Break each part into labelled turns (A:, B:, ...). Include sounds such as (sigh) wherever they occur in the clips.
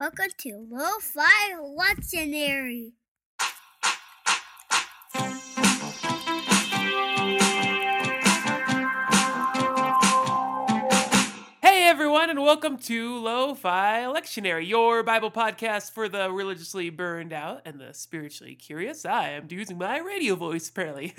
A: Welcome to Lo-Fi Lectionary.
B: Hey everyone, and welcome to Lo-Fi Lectionary, your Bible podcast for the religiously burned out and the spiritually curious. I am using my radio voice, apparently.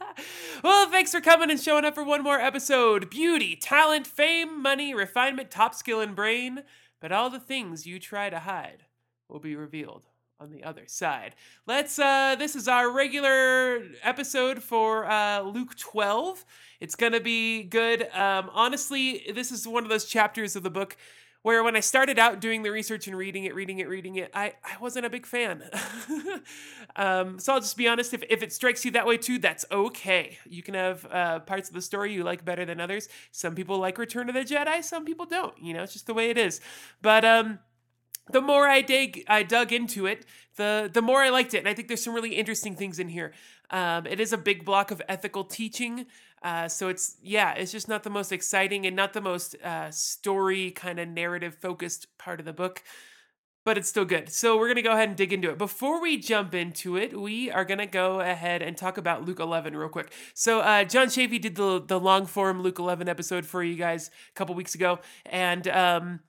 B: (laughs) well, thanks for coming and showing up for one more episode. Beauty, talent, fame, money, refinement, top skill, and brain. But all the things you try to hide will be revealed on the other side. Let's uh this is our regular episode for uh Luke 12. It's going to be good. Um honestly, this is one of those chapters of the book where when I started out doing the research and reading it, reading it, reading it, I, I wasn't a big fan. (laughs) um, so I'll just be honest, if, if it strikes you that way too, that's okay. You can have uh, parts of the story you like better than others. Some people like Return of the Jedi, some people don't. You know, it's just the way it is. But um, the more I dig, I dug into it, the the more I liked it, and I think there's some really interesting things in here. Um, it is a big block of ethical teaching, uh, so it's yeah, it's just not the most exciting and not the most uh, story kind of narrative focused part of the book, but it's still good. So we're gonna go ahead and dig into it. Before we jump into it, we are gonna go ahead and talk about Luke 11 real quick. So uh, John Chafee did the the long form Luke 11 episode for you guys a couple weeks ago, and um,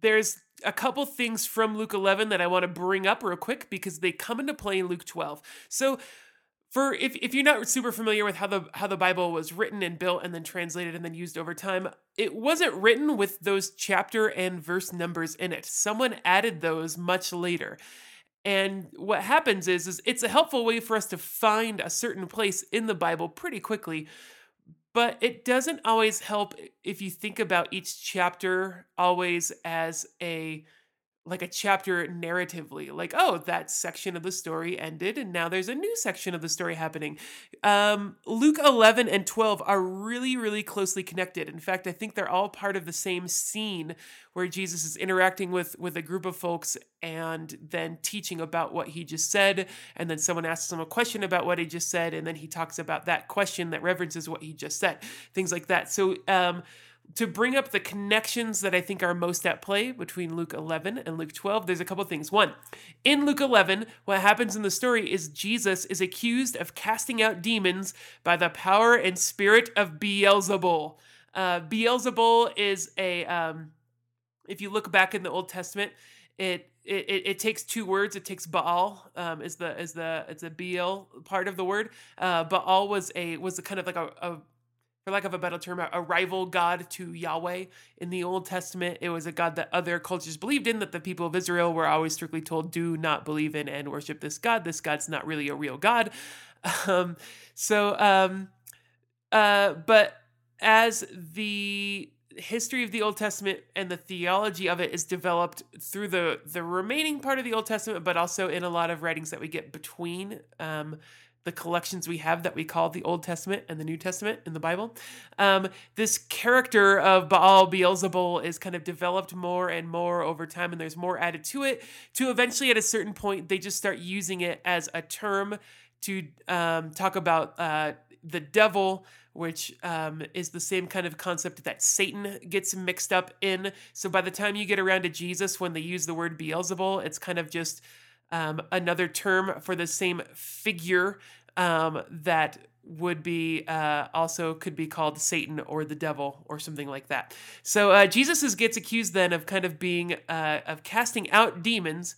B: there's a couple things from Luke 11 that I want to bring up real quick because they come into play in Luke 12. So for if, if you're not super familiar with how the how the Bible was written and built and then translated and then used over time, it wasn't written with those chapter and verse numbers in it. Someone added those much later. And what happens is, is it's a helpful way for us to find a certain place in the Bible pretty quickly but it doesn't always help if you think about each chapter always as a like a chapter narratively like oh that section of the story ended and now there's a new section of the story happening. Um, luke 11 and 12 are really really closely connected. In fact i think they're all part of the same scene where jesus is interacting with with a group of folks and then teaching about what he just said and then someone asks him a question about what he just said and then he talks about that question that references what he just said things like that. So um, to bring up the connections that I think are most at play between Luke 11 and Luke 12, there's a couple things. One, in Luke 11, what happens in the story is Jesus is accused of casting out demons by the power and spirit of Beelzebul. Uh, Beelzebul is a, um, if you look back in the Old Testament, it it, it, it, takes two words. It takes Baal um, is the is the it's a Beel part of the word. Uh, Baal was a was a kind of like a, a for lack of a better term, a rival god to Yahweh. In the Old Testament, it was a god that other cultures believed in, that the people of Israel were always strictly told, do not believe in and worship this god. This god's not really a real god. (laughs) Um, so, um, uh, but as the history of the Old Testament and the theology of it is developed through the the remaining part of the Old Testament, but also in a lot of writings that we get between um, the collections we have that we call the Old Testament and the New Testament in the Bible. Um, this character of Baal Beelzebul is kind of developed more and more over time, and there's more added to it. To eventually, at a certain point, they just start using it as a term to um, talk about uh, the devil. Which um, is the same kind of concept that Satan gets mixed up in. So by the time you get around to Jesus, when they use the word Beelzebul, it's kind of just um, another term for the same figure um, that would be uh, also could be called Satan or the devil or something like that. So uh, Jesus is, gets accused then of kind of being uh, of casting out demons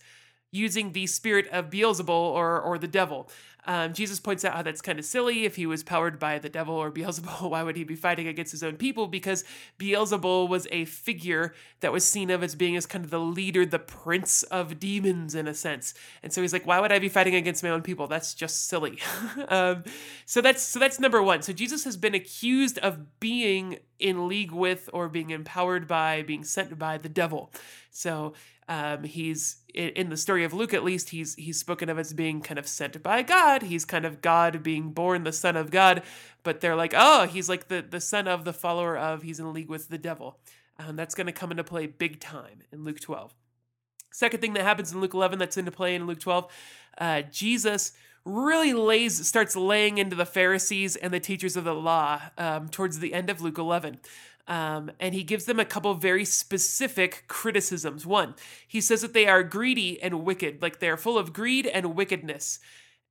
B: using the spirit of Beelzebul or or the devil. Um, Jesus points out how that's kind of silly. If he was powered by the devil or Beelzebul, (laughs) why would he be fighting against his own people? Because Beelzebul was a figure that was seen of as being as kind of the leader, the prince of demons in a sense. And so he's like, why would I be fighting against my own people? That's just silly. (laughs) um, so that's so that's number one. So Jesus has been accused of being in league with or being empowered by, being sent by the devil. So um, he's in the story of Luke, at least, he's he's spoken of as being kind of sent by God. He's kind of God being born, the Son of God. But they're like, oh, he's like the the son of the follower of. He's in league with the devil. Um, that's going to come into play big time in Luke 12. Second thing that happens in Luke 11 that's into play in Luke 12, uh, Jesus really lays starts laying into the Pharisees and the teachers of the law um, towards the end of Luke 11. Um, and he gives them a couple very specific criticisms. One, he says that they are greedy and wicked, like they are full of greed and wickedness.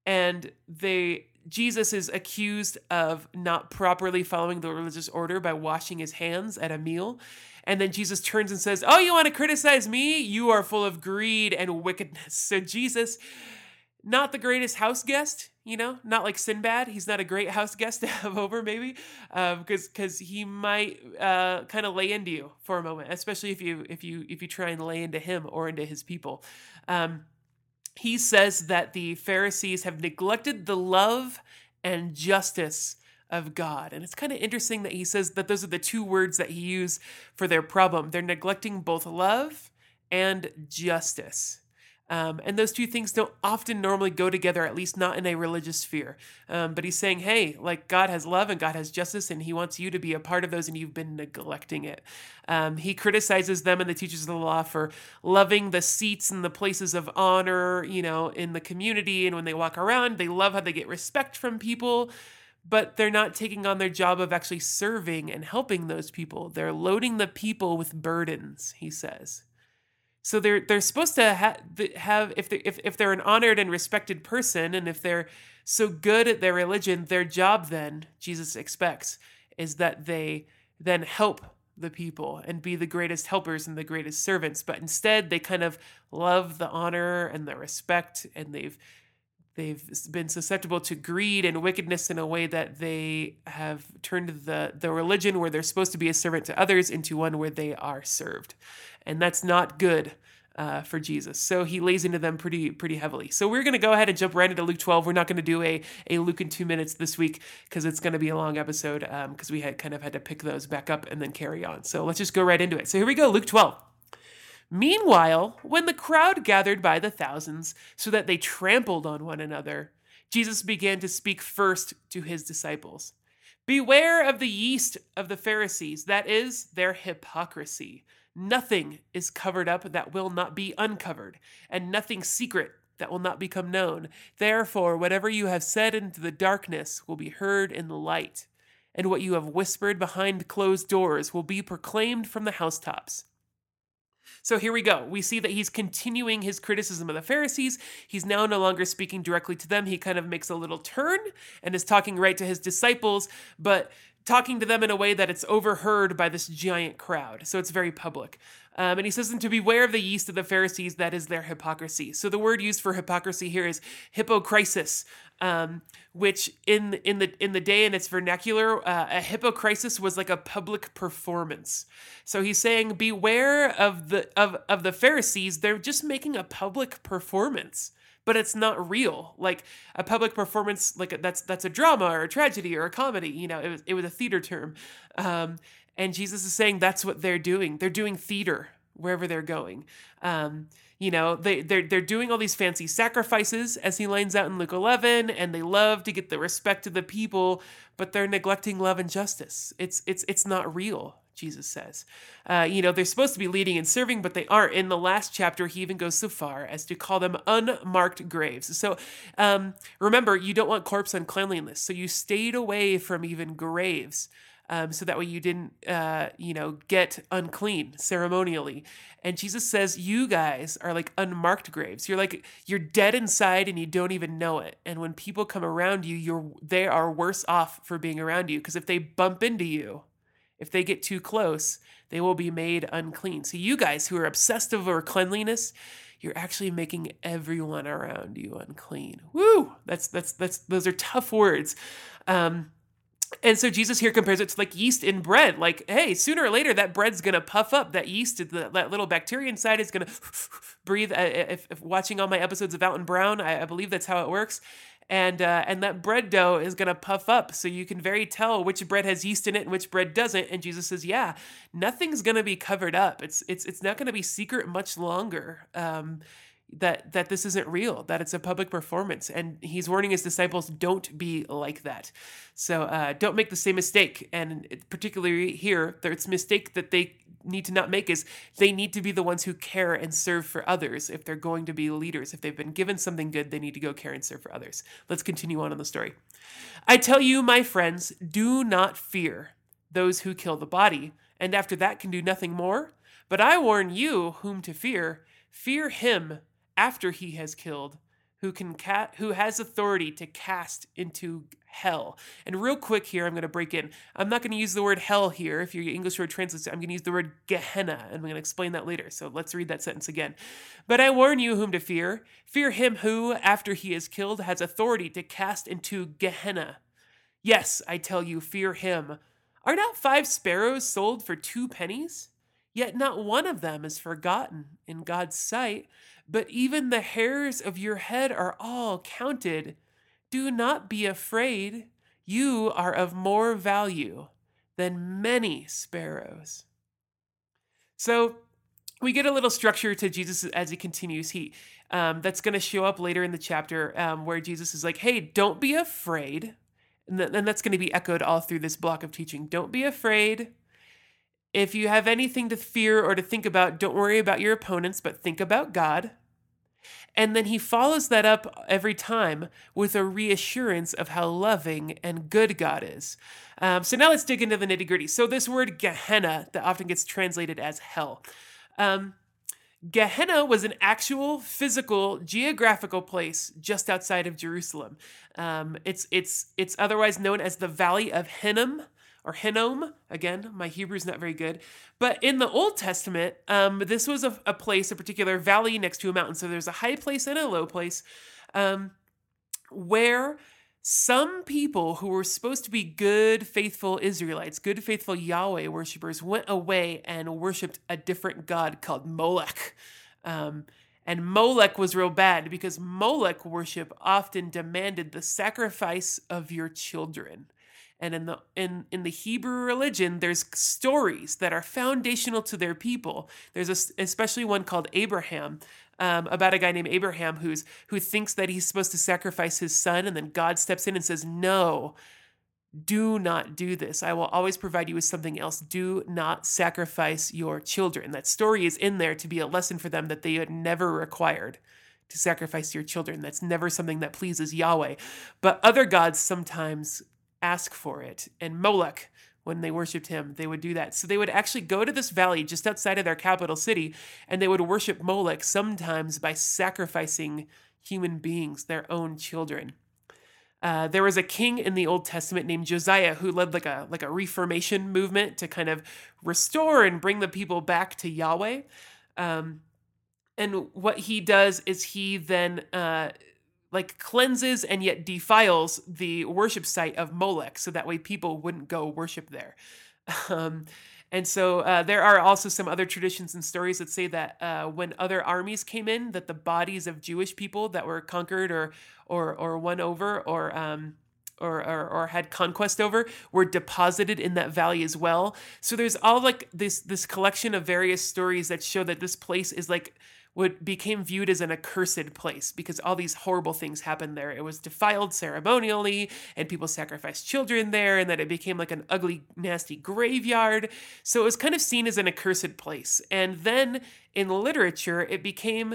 B: And they Jesus is accused of not properly following the religious order by washing his hands at a meal. And then Jesus turns and says, Oh, you want to criticize me? You are full of greed and wickedness. So Jesus not the greatest house guest, you know, not like Sinbad. He's not a great house guest (laughs) to have over, maybe, because um, because he might uh, kind of lay into you for a moment, especially if you if you if you try and lay into him or into his people. Um, he says that the Pharisees have neglected the love and justice of God. And it's kind of interesting that he says that those are the two words that he used for their problem. They're neglecting both love and justice. Um, and those two things don't often normally go together, at least not in a religious sphere. Um, but he's saying, hey, like God has love and God has justice, and he wants you to be a part of those, and you've been neglecting it. Um, he criticizes them and the teachers of the law for loving the seats and the places of honor, you know, in the community. And when they walk around, they love how they get respect from people but they're not taking on their job of actually serving and helping those people. They're loading the people with burdens, he says. So they're they're supposed to ha- have if they if if they're an honored and respected person, and if they're so good at their religion, their job then Jesus expects is that they then help the people and be the greatest helpers and the greatest servants. But instead, they kind of love the honor and the respect, and they've they've been susceptible to greed and wickedness in a way that they have turned the the religion where they're supposed to be a servant to others into one where they are served and that's not good uh, for Jesus. So he lays into them pretty pretty heavily. So we're going to go ahead and jump right into Luke 12. We're not going to do a, a Luke in two minutes this week because it's going to be a long episode because um, we had kind of had to pick those back up and then carry on. So let's just go right into it. So here we go, Luke 12. Meanwhile, when the crowd gathered by the thousands so that they trampled on one another, Jesus began to speak first to his disciples. Beware of the yeast of the Pharisees, that is, their hypocrisy. Nothing is covered up that will not be uncovered, and nothing secret that will not become known. Therefore, whatever you have said into the darkness will be heard in the light, and what you have whispered behind closed doors will be proclaimed from the housetops. So here we go. We see that he's continuing his criticism of the Pharisees. He's now no longer speaking directly to them. He kind of makes a little turn and is talking right to his disciples, but talking to them in a way that it's overheard by this giant crowd. So it's very public. Um, and he says them to beware of the yeast of the Pharisees, that is their hypocrisy. So the word used for hypocrisy here is hypocrisis, um, which in in the in the day in its vernacular, uh, a hypocrisis was like a public performance. So he's saying, beware of the of of the Pharisees. They're just making a public performance but it's not real. Like a public performance, like that's that's a drama or a tragedy or a comedy. You know, it was it was a theater term, um, and Jesus is saying that's what they're doing. They're doing theater wherever they're going. Um, you know, they they're they're doing all these fancy sacrifices as he lines out in Luke 11, and they love to get the respect of the people, but they're neglecting love and justice. It's it's it's not real. Jesus says. Uh, you know, they're supposed to be leading and serving, but they aren't. In the last chapter, he even goes so far as to call them unmarked graves. So um, remember, you don't want corpse uncleanliness. So you stayed away from even graves. Um, so that way you didn't, uh, you know, get unclean ceremonially. And Jesus says, you guys are like unmarked graves. You're like you're dead inside and you don't even know it. And when people come around you, you're they are worse off for being around you because if they bump into you, if they get too close, they will be made unclean. So, you guys who are obsessed over cleanliness, you're actually making everyone around you unclean. Woo! That's that's that's those are tough words. Um, and so Jesus here compares it to like yeast in bread. Like, hey, sooner or later that bread's gonna puff up. That yeast, that little bacteria inside is gonna (laughs) breathe. If, if watching all my episodes of Alton Brown, I, I believe that's how it works and uh, and that bread dough is going to puff up so you can very tell which bread has yeast in it and which bread doesn't and jesus says yeah nothing's going to be covered up it's it's it's not going to be secret much longer um, that that this isn't real that it's a public performance and he's warning his disciples don't be like that so uh, don't make the same mistake and particularly here it's mistake that they need to not make is they need to be the ones who care and serve for others if they're going to be leaders. If they've been given something good, they need to go care and serve for others. Let's continue on in the story. I tell you, my friends, do not fear those who kill the body and after that can do nothing more? But I warn you whom to fear. Fear him after he has killed, who can ca- who has authority to cast into hell. And real quick here, I'm going to break in. I'm not going to use the word hell here. If your English word translates I'm going to use the word Gehenna, and I'm going to explain that later. So let's read that sentence again. But I warn you whom to fear. Fear him who, after he is killed, has authority to cast into Gehenna. Yes, I tell you, fear him. Are not five sparrows sold for two pennies? Yet not one of them is forgotten in God's sight, but even the hairs of your head are all counted. Do not be afraid. You are of more value than many sparrows. So we get a little structure to Jesus as he continues. He um, that's going to show up later in the chapter um, where Jesus is like, "Hey, don't be afraid," and, th- and that's going to be echoed all through this block of teaching. Don't be afraid. If you have anything to fear or to think about, don't worry about your opponents, but think about God. And then he follows that up every time with a reassurance of how loving and good God is. Um, so now let's dig into the nitty gritty. So, this word Gehenna, that often gets translated as hell. Um, Gehenna was an actual physical geographical place just outside of Jerusalem. Um, it's it's it's otherwise known as the Valley of Hinnom or Hinnom. Again, my Hebrew's not very good. But in the Old Testament, um, this was a, a, place, a particular valley next to a mountain. So there's a high place and a low place um, where some people who were supposed to be good, faithful Israelites, good, faithful Yahweh worshippers, went away and worshiped a different god called Molech. Um, and Molech was real bad because Molech worship often demanded the sacrifice of your children. And in the in in the Hebrew religion, there's stories that are foundational to their people. There's a, especially one called Abraham, um, about a guy named Abraham who's who thinks that he's supposed to sacrifice his son, and then God steps in and says, "No, do not do this. I will always provide you with something else. Do not sacrifice your children." That story is in there to be a lesson for them that they had never required to sacrifice your children. That's never something that pleases Yahweh. But other gods sometimes ask for it. And Molech, when they worshiped him, they would do that. So they would actually go to this valley just outside of their capital city and they would worship Molech sometimes by sacrificing human beings, their own children. Uh, there was a king in the Old Testament named Josiah who led like a like a reformation movement to kind of restore and bring the people back to Yahweh. Um, and what he does is he then uh, like cleanses and yet defiles the worship site of Molech, so that way people wouldn't go worship there. (laughs) Um, and so uh, there are also some other traditions and stories that say that uh, when other armies came in, that the bodies of Jewish people that were conquered or or or won over or um, or, or, or had conquest over were deposited in that valley as well. So there's all like this this collection of various stories that show that this place is like what became viewed as an accursed place because all these horrible things happened there. It was defiled ceremonially, and people sacrificed children there, and that it became like an ugly, nasty graveyard. So it was kind of seen as an accursed place. And then in literature, it became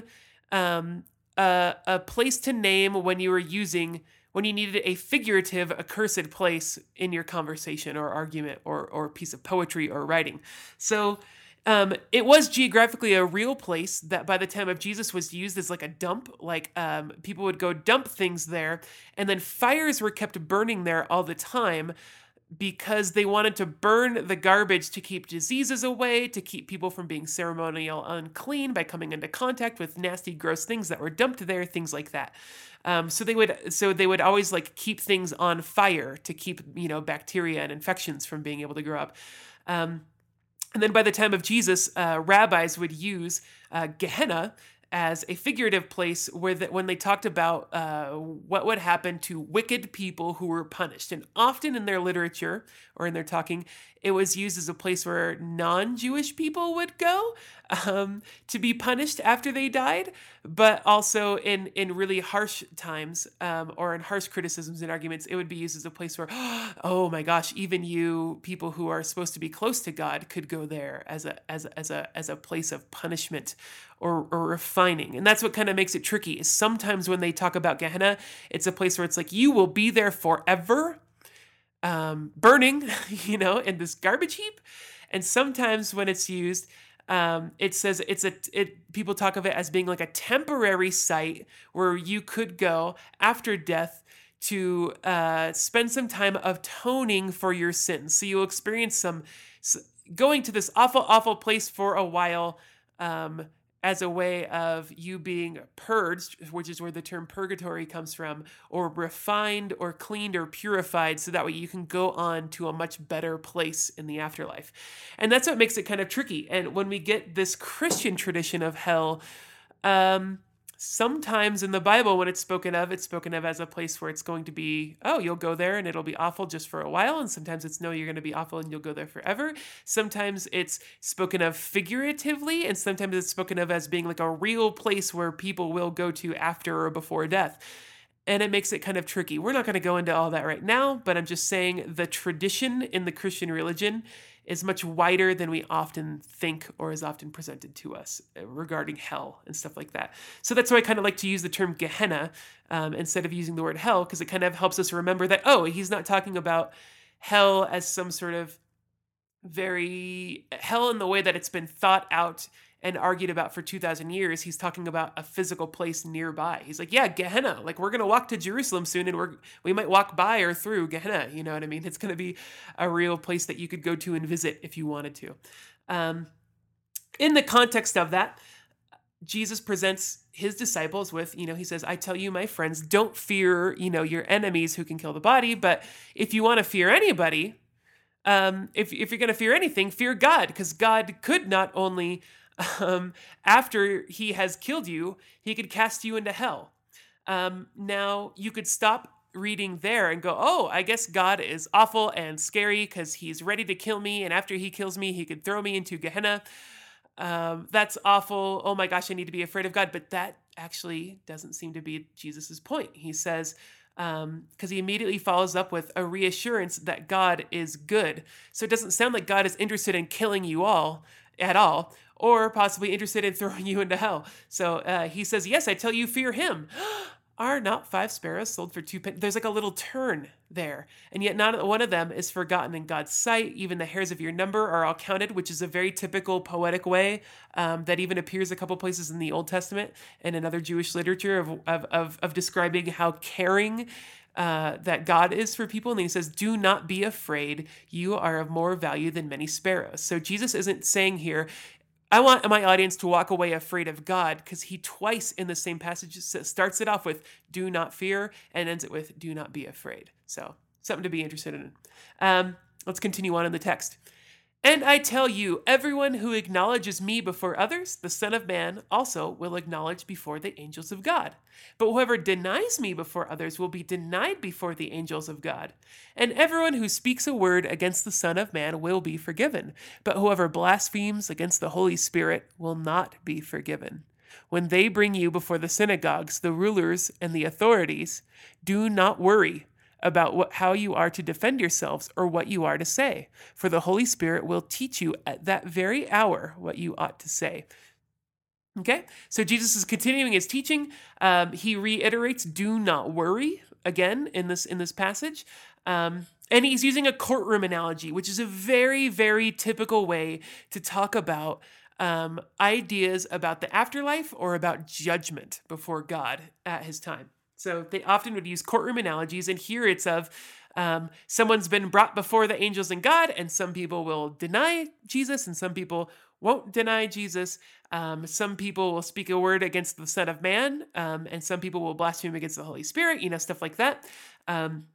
B: um, a, a place to name when you were using when you needed a figurative accursed place in your conversation or argument or or piece of poetry or writing. So um, it was geographically a real place that by the time of Jesus was used as like a dump. Like um, people would go dump things there, and then fires were kept burning there all the time because they wanted to burn the garbage to keep diseases away, to keep people from being ceremonial unclean by coming into contact with nasty, gross things that were dumped there, things like that. Um, so they would, so they would always like keep things on fire to keep you know bacteria and infections from being able to grow up. Um, and then by the time of Jesus, uh, rabbis would use uh, Gehenna as a figurative place where that when they talked about uh, what would happen to wicked people who were punished, and often in their literature or in their talking, it was used as a place where non-Jewish people would go um, to be punished after they died, but also in in really harsh times um, or in harsh criticisms and arguments, it would be used as a place where, (gasps) oh my gosh, even you people who are supposed to be close to God could go there as a as a, as a as a place of punishment or, or refining. And that's what kind of makes it tricky. Is sometimes when they talk about Gehenna, it's a place where it's like you will be there forever, um, burning, (laughs) you know, in this garbage heap. And sometimes when it's used, um, it says it's a it people talk of it as being like a temporary site where you could go after death to uh, spend some time atoning for your sins. So you'll experience some going to this awful, awful place for a while. Um, as a way of you being purged, which is where the term purgatory comes from, or refined or cleaned or purified, so that way you can go on to a much better place in the afterlife. And that's what makes it kind of tricky. And when we get this Christian tradition of hell, um, sometimes in the Bible, when it's spoken of, it's spoken of as a place where it's going to be, oh, you'll go there and it'll be awful just for a while. And sometimes it's, no, you're going to be awful and you'll go there forever. Sometimes it's spoken of figuratively, and sometimes it's spoken of as being like a real place where people will go to after or before death. And it makes it kind of tricky. We're not going to go into all that right now, but I'm just saying the tradition in the Christian religion is much wider than we often think or is often presented to us uh, regarding hell and stuff like that. So that's why I kind of like to use the term Gehenna um, instead of using the word hell, because it kind of helps us remember that, oh, he's not talking about hell as some sort of very hell in the way that it's been thought out and argued about for 2000 years he's talking about a physical place nearby. He's like yeah gehenna like we're going to walk to jerusalem soon and we're we might walk by or through gehenna you know what i mean? It's going to be a real place that you could go to and visit if you wanted to. Um, in the context of that jesus presents his disciples with you know he says i tell you my friends don't fear you know your enemies who can kill the body but if you want to fear anybody um, if, if you're going to fear anything fear god because god could not only um, after he has killed you, he could cast you into hell. Um, now, you could stop reading there and go, oh, I guess God is awful and scary because he's ready to kill me. And after he kills me, he could throw me into Gehenna. Um, that's awful. Oh my gosh, I need to be afraid of God. But that actually doesn't seem to be Jesus's point. He says, because um, he immediately follows up with a reassurance that God is good. So it doesn't sound like God is interested in killing you all at all, or possibly interested in (laughs) throwing you into hell. So uh, he says, Yes, I tell you, fear him. (gasps) Are not five sparrows sold for two? There's like a little turn there. And yet, not one of them is forgotten in God's sight. Even the hairs of your number are all counted, which is a very typical poetic way um, that even appears a couple places in the Old Testament and in other Jewish literature of, of, of, of describing how caring uh, that God is for people. And he says, Do not be afraid. You are of more value than many sparrows. So Jesus isn't saying here, I want my audience to walk away afraid of God because he twice in the same passage starts it off with "Do not fear" and ends it with "Do not be afraid." So something to be interested in. Um, let's continue on in the text. And I tell you, everyone who acknowledges me before others, the Son of Man also will acknowledge before the angels of God. But whoever denies me before others will be denied before the angels of God. And everyone who speaks a word against the Son of Man will be forgiven. But whoever blasphemes against the Holy Spirit will not be forgiven. When they bring you before the synagogues, the rulers, and the authorities, do not worry about what, how you are to defend yourselves or what you are to say. For the Holy Spirit will teach you at that very hour what you ought to say. Okay, so Jesus is continuing his teaching. Um, he reiterates, "Do not worry." Again, in this in this passage, um, and he's using a courtroom analogy, which is a very very typical way to talk about um, ideas about the afterlife or about judgment before God at his time. So they often would use courtroom analogies, and here it's of um, someone's been brought before the angels and God, and some people will deny Jesus, and some people won't deny Jesus. Um, some people will speak a word against the Son of Man, um, and some people will blaspheme against the Holy Spirit, you know, stuff like that. Um,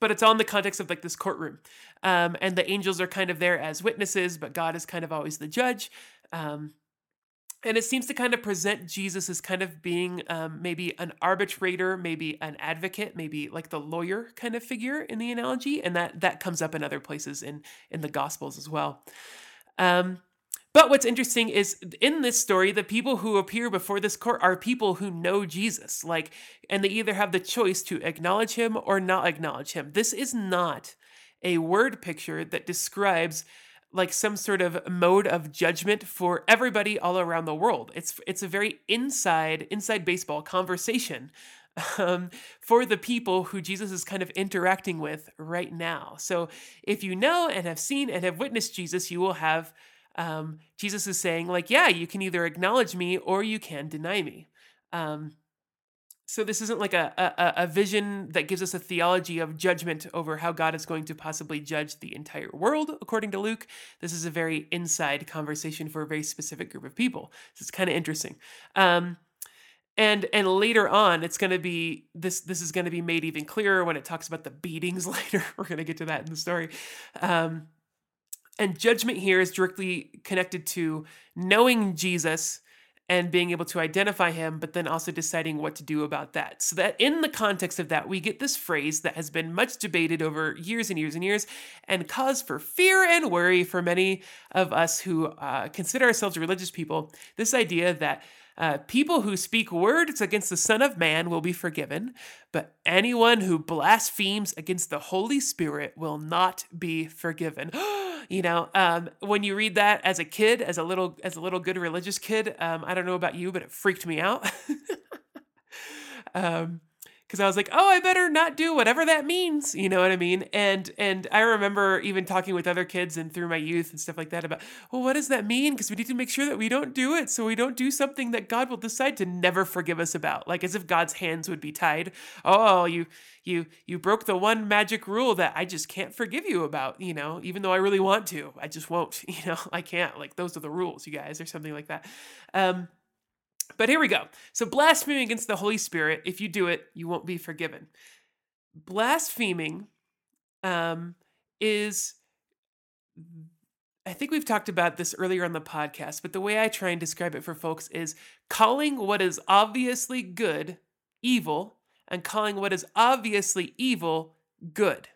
B: but it's all in the context of like this courtroom. Um, and the angels are kind of there as witnesses, but God is kind of always the judge. Um, and it seems to kind of present Jesus as kind of being um, maybe an arbitrator, maybe an advocate, maybe like the lawyer kind of figure in the analogy, and that that comes up in other places in in the Gospels as well. Um, but what's interesting is in this story, the people who appear before this court are people who know Jesus, like, and they either have the choice to acknowledge him or not acknowledge him. This is not a word picture that describes like some sort of mode of judgment for everybody all around the world. It's it's a very inside inside baseball conversation (laughs) um, for the people who Jesus is kind of interacting with right now. So if you know and have seen and have witnessed Jesus, you will have um, Jesus is saying, like, yeah, you can either acknowledge me or you can deny me. Um, so this isn't like a, a, a vision that gives us a theology of judgment over how God is going to possibly judge the entire world, according to Luke. This is a very inside conversation for a very specific group of people. So it's kind of interesting. Um, and and later on it's going to be this this is going to be made even clearer when it talks about the beatings (laughs) later we're going to get to that in the story um, and judgment here is directly connected to knowing jesus and being able to identify him but then also deciding what to do about that. So that in the context of that we get this phrase that has been much debated over years and years and years and cause for fear and worry for many of us who uh, consider ourselves religious people. This idea that uh, people who speak words against the Son of Man will be forgiven, but anyone who blasphemes against the Holy Spirit will not be forgiven. (gasps) you know, um, when you read that as a kid, as a little, as a little good religious kid, um, I don't know about you, but it freaked me out. (laughs) um, because I was like, oh, I better not do whatever that means. You know what I mean? And and I remember even talking with other kids and through my youth and stuff like that about, well, what does that mean? Because we need to make sure that we don't do it, so we don't do something that God will decide to never forgive us about, like as if God's hands would be tied. Oh, you you you broke the one magic rule that I just can't forgive you about. You know, even though I really want to, I just won't. (laughs) You know, I can't. Like those are the rules, you guys, or something like that. Um, but here we go. So, blaspheming against the Holy Spirit, if you do it, you won't be forgiven. Blaspheming um, is, I think we've talked about this earlier on the podcast, but the way I try and describe it for folks is calling what is obviously good evil and calling what is obviously evil good.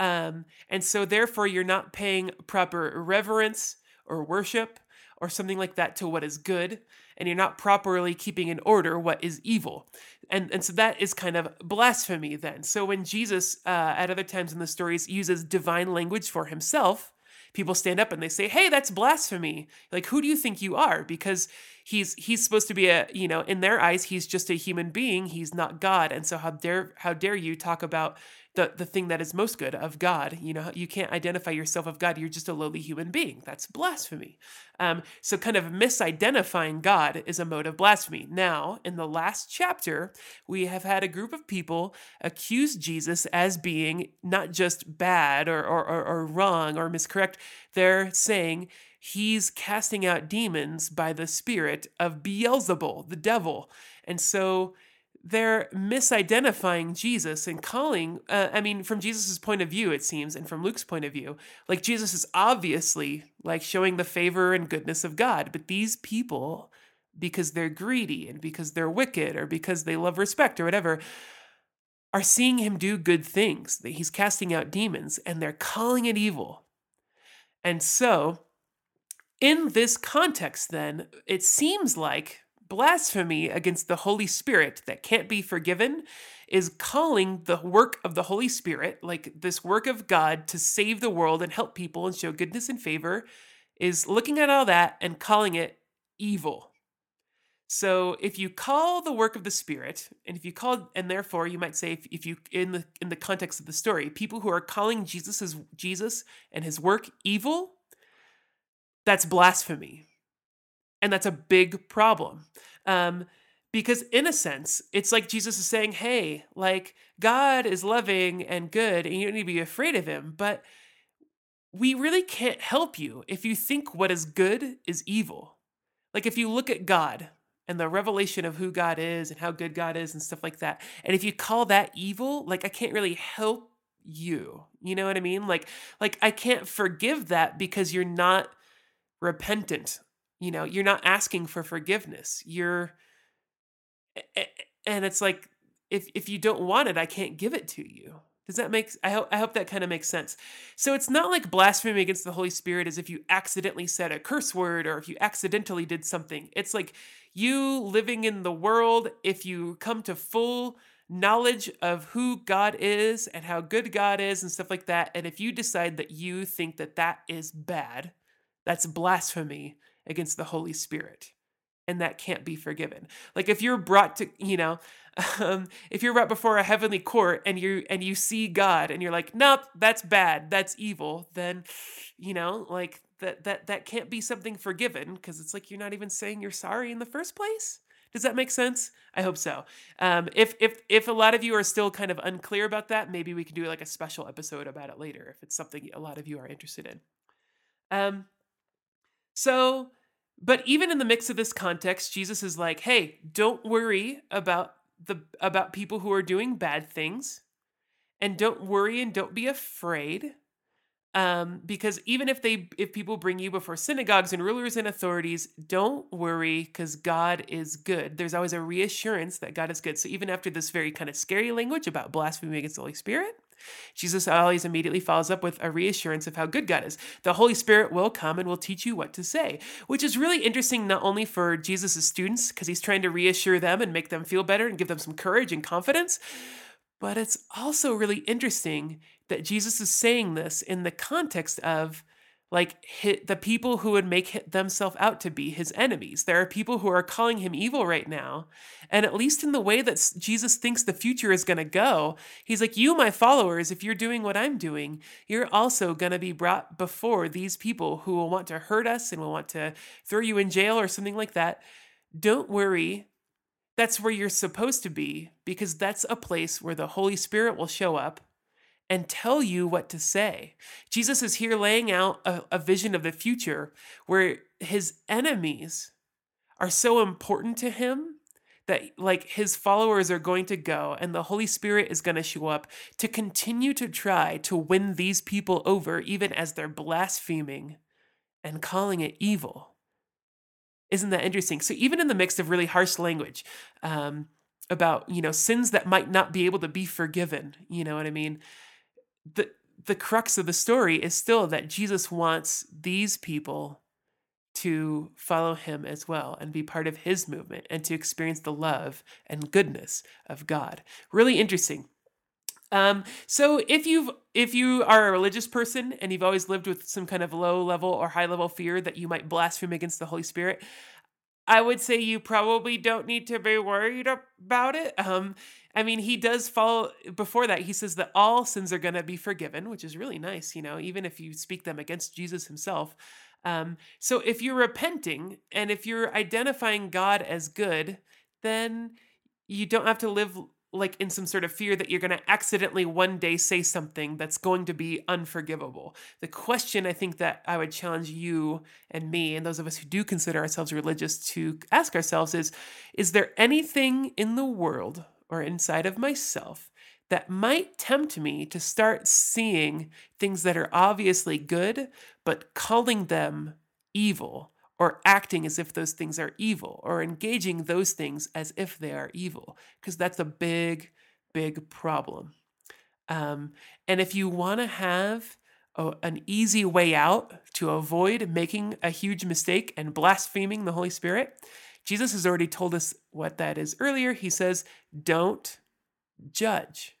B: Um, and so, therefore, you're not paying proper reverence or worship or something like that to what is good and you're not properly keeping in order what is evil. And, and so that is kind of blasphemy then. So when Jesus, uh, at other times in the stories, uses divine language for himself, people stand up and they say, "Hey, that's blasphemy." Like, who do you think you are? Because he's he's supposed to be a you know in their eyes he's just a human being. He's not God, and so how dare how dare you talk about the the thing that is most good of God. You know, you can't identify yourself of God. You're just a lowly human being. That's blasphemy. Um, so, kind of misidentifying God is a mode of blasphemy. Now, in the last chapter, we have had a group of people accuse Jesus as being not just bad or or, or, or wrong or miscorrect. They're saying he's casting out demons by the spirit of Beelzebul, the devil. And so they're misidentifying Jesus and calling, uh, I mean, from Jesus' point of view, it seems, and from Luke's point of view, like Jesus is obviously like showing the favor and goodness of God. But these people, because they're greedy and because they're wicked or because they love respect or whatever, are seeing him do good things. That he's casting out demons and they're calling it evil. And so, in this context, then, it seems like blasphemy against the Holy Spirit that can't be forgiven is calling the work of the Holy Spirit, like this work of God to save the world and help people and show goodness and favor, is looking at all that and calling it evil. So if you call the work of the Spirit, and if you call, and therefore you might say, if, if you in the in the context of the story, people who are calling Jesus as Jesus and his work evil, that's blasphemy and that's a big problem. Um, because in a sense, it's like Jesus is saying, hey, like God is loving and good, and you don't need to be afraid of him. But we really can't help you if you think what is good is evil. Like if you look at God and the revelation of who God is and how good God is and stuff like that, and if you call that evil, like I can't really help you. You know what I mean? Like like I can't forgive that because you're not repentant you know you're not asking for forgiveness you're and it's like if if you don't want it i can't give it to you does that make I hope I hope that kind of makes sense. So it's not like blasphemy against the Holy Spirit as if you accidentally said a curse word or if you accidentally did something. It's like you living in the world if you come to full knowledge of who God is and how good God is and stuff like that and if you decide that you think that that is bad, that's blasphemy against the Holy Spirit. and that can't be forgiven. Like if you're brought to, you know, (laughs) um, if you're brought before a heavenly court and you and you see God and you're like, nope, that's bad, that's evil, then, you know, like that that that can't be something forgiven because it's like you're not even saying you're sorry in the first place. Does that make sense? I hope so. Um, if if if a lot of you are still kind of unclear about that, maybe we can do like a special episode about it later if it's something a lot of you are interested in. Um, so but even in the mix of this context, Jesus is like, "Hey, don't worry about the about people who are doing bad things, and don't worry and don't be afraid, um, because even if they if people bring you before synagogues and rulers and authorities, don't worry because God is good. There's always a reassurance that God is good. So even after this very kind of scary language about blasphemy against the Holy Spirit, Jesus always immediately follows up with a reassurance of how good God is. The Holy Spirit will come and will teach you what to say, which is really interesting not only for Jesus' students, because he's trying to reassure them and make them feel better and give them some courage and confidence, but it's also really interesting that Jesus is saying this in the context of like the people who would make themselves out to be his enemies. There are people who are calling him evil right now. And at least in the way that Jesus thinks the future is going to go, he's like, You, my followers, if you're doing what I'm doing, you're also going to be brought before these people who will want to hurt us and will want to throw you in jail or something like that. Don't worry. That's where you're supposed to be because that's a place where the Holy Spirit will show up and tell you what to say. Jesus is here laying out a, a, vision of the future where his enemies are so important to him that like his followers are going to go and the holy spirit is going to show up to continue to try to win these people over even as they're blaspheming and calling it evil. Isn't that interesting? So even in the mix of really harsh language um, about you know sins that might not be able to be forgiven you know what i mean the the crux of the story is still that Jesus wants these people to follow him as well and be part of his movement and to experience the love and goodness of God. Really interesting. Um, so if you've if you are a religious person and you've always lived with some kind of low level or high level fear that you might blaspheme against the Holy Spirit, I would say you probably don't need to be worried about it. Um, I mean, he does fall before that. He says that all sins are going to be forgiven, which is really nice, you know, even if you speak them against Jesus himself. Um, so if you're repenting and if you're identifying God as good, then you don't have to live like in some sort of fear that you're going to accidentally one day say something that's going to be unforgivable. The question I think that I would challenge you and me and those of us who do consider ourselves religious to ask ourselves is is there anything in the world or inside of myself that might tempt me to start seeing things that are obviously good, but calling them evil or acting as if those things are evil or engaging those things as if they are evil, because that's a big, big problem. Um, and if you want to have an easy way out to avoid making a huge mistake and blaspheming the Holy Spirit, Jesus has already told us what that is earlier. He says, don't judge.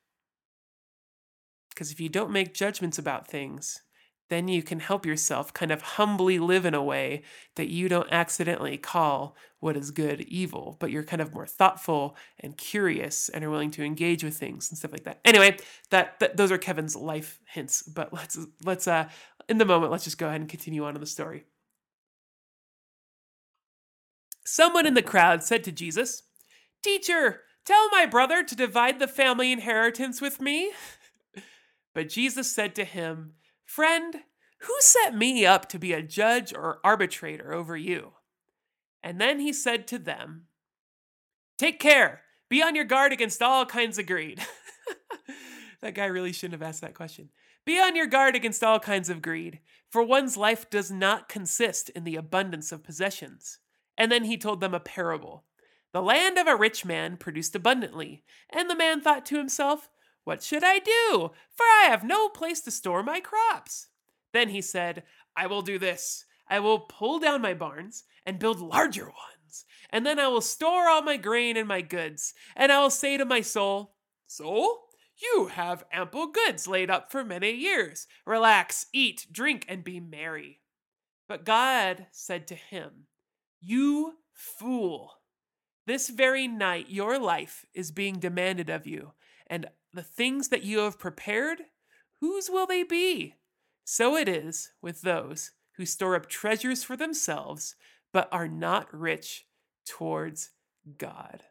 B: Because if you don't make judgments about things, then you can help yourself kind of humbly live in a way that you don't accidentally call what is good evil, but you're kind of more thoughtful and curious and are willing to engage with things and stuff like that. Anyway, that, that those are Kevin's life hints, but let's let's uh in the moment let's just go ahead and continue on in the story. Someone in the crowd said to Jesus, Teacher, tell my brother to divide the family inheritance with me. (laughs) but Jesus said to him, Friend, who set me up to be a judge or arbitrator over you? And then he said to them, Take care, be on your guard against all kinds of greed. (laughs) that guy really shouldn't have asked that question. Be on your guard against all kinds of greed, for one's life does not consist in the abundance of possessions. And then he told them a parable. The land of a rich man produced abundantly, and the man thought to himself, What should I do? For I have no place to store my crops. Then he said, I will do this. I will pull down my barns and build larger ones, and then I will store all my grain and my goods, and I will say to my soul, Soul, you have ample goods laid up for many years. Relax, eat, drink, and be merry. But God said to him, you Fool, this very night your life is being demanded of you, and the things that you have prepared, whose will they be? So it is with those who store up treasures for themselves, but are not rich towards God.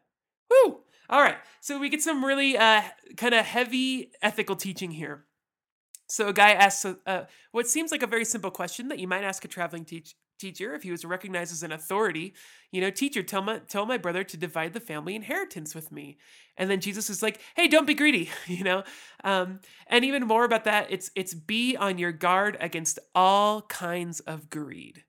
B: Woo! All right, so we get some really uh, kind of heavy ethical teaching here. So a guy asks uh, what seems like a very simple question that you might ask a traveling teach, teacher if he was recognized as an authority. You know, teacher, tell my tell my brother to divide the family inheritance with me. And then Jesus is like, hey, don't be greedy. (laughs) You know, um, and even more about that, it's it's be on your guard against all kinds of greed.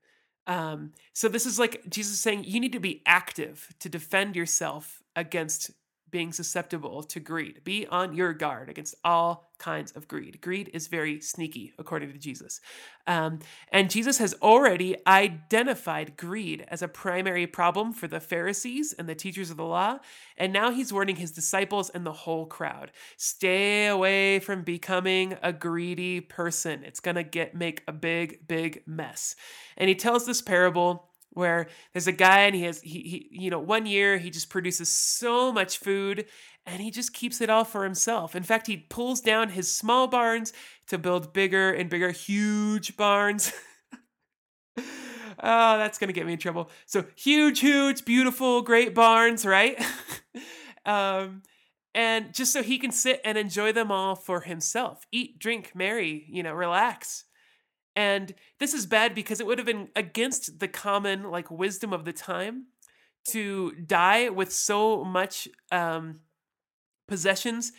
B: Um, so this is like Jesus saying you need to be active to defend yourself against being susceptible to greed. Be on your guard against all kinds of greed. Greed is very sneaky, according to Jesus. Um, and Jesus has already identified greed as a primary problem for the Pharisees and the teachers of the law. And now he's warning his disciples and the whole crowd stay away from becoming a greedy person. It's going to get make a big, big mess. And he tells this parable where there's a guy and he has he, he you know one year he just produces so much food and he just keeps it all for himself. In fact he pulls down his small barns to build bigger and bigger huge barns. (laughs) Oh that's gonna get me in trouble. So huge huge beautiful great barns right? (laughs) Um and just so he can sit and enjoy them all for himself. Eat drink merry you know relax and this is bad because it would have been against the common like wisdom of the time to die with so much um, possessions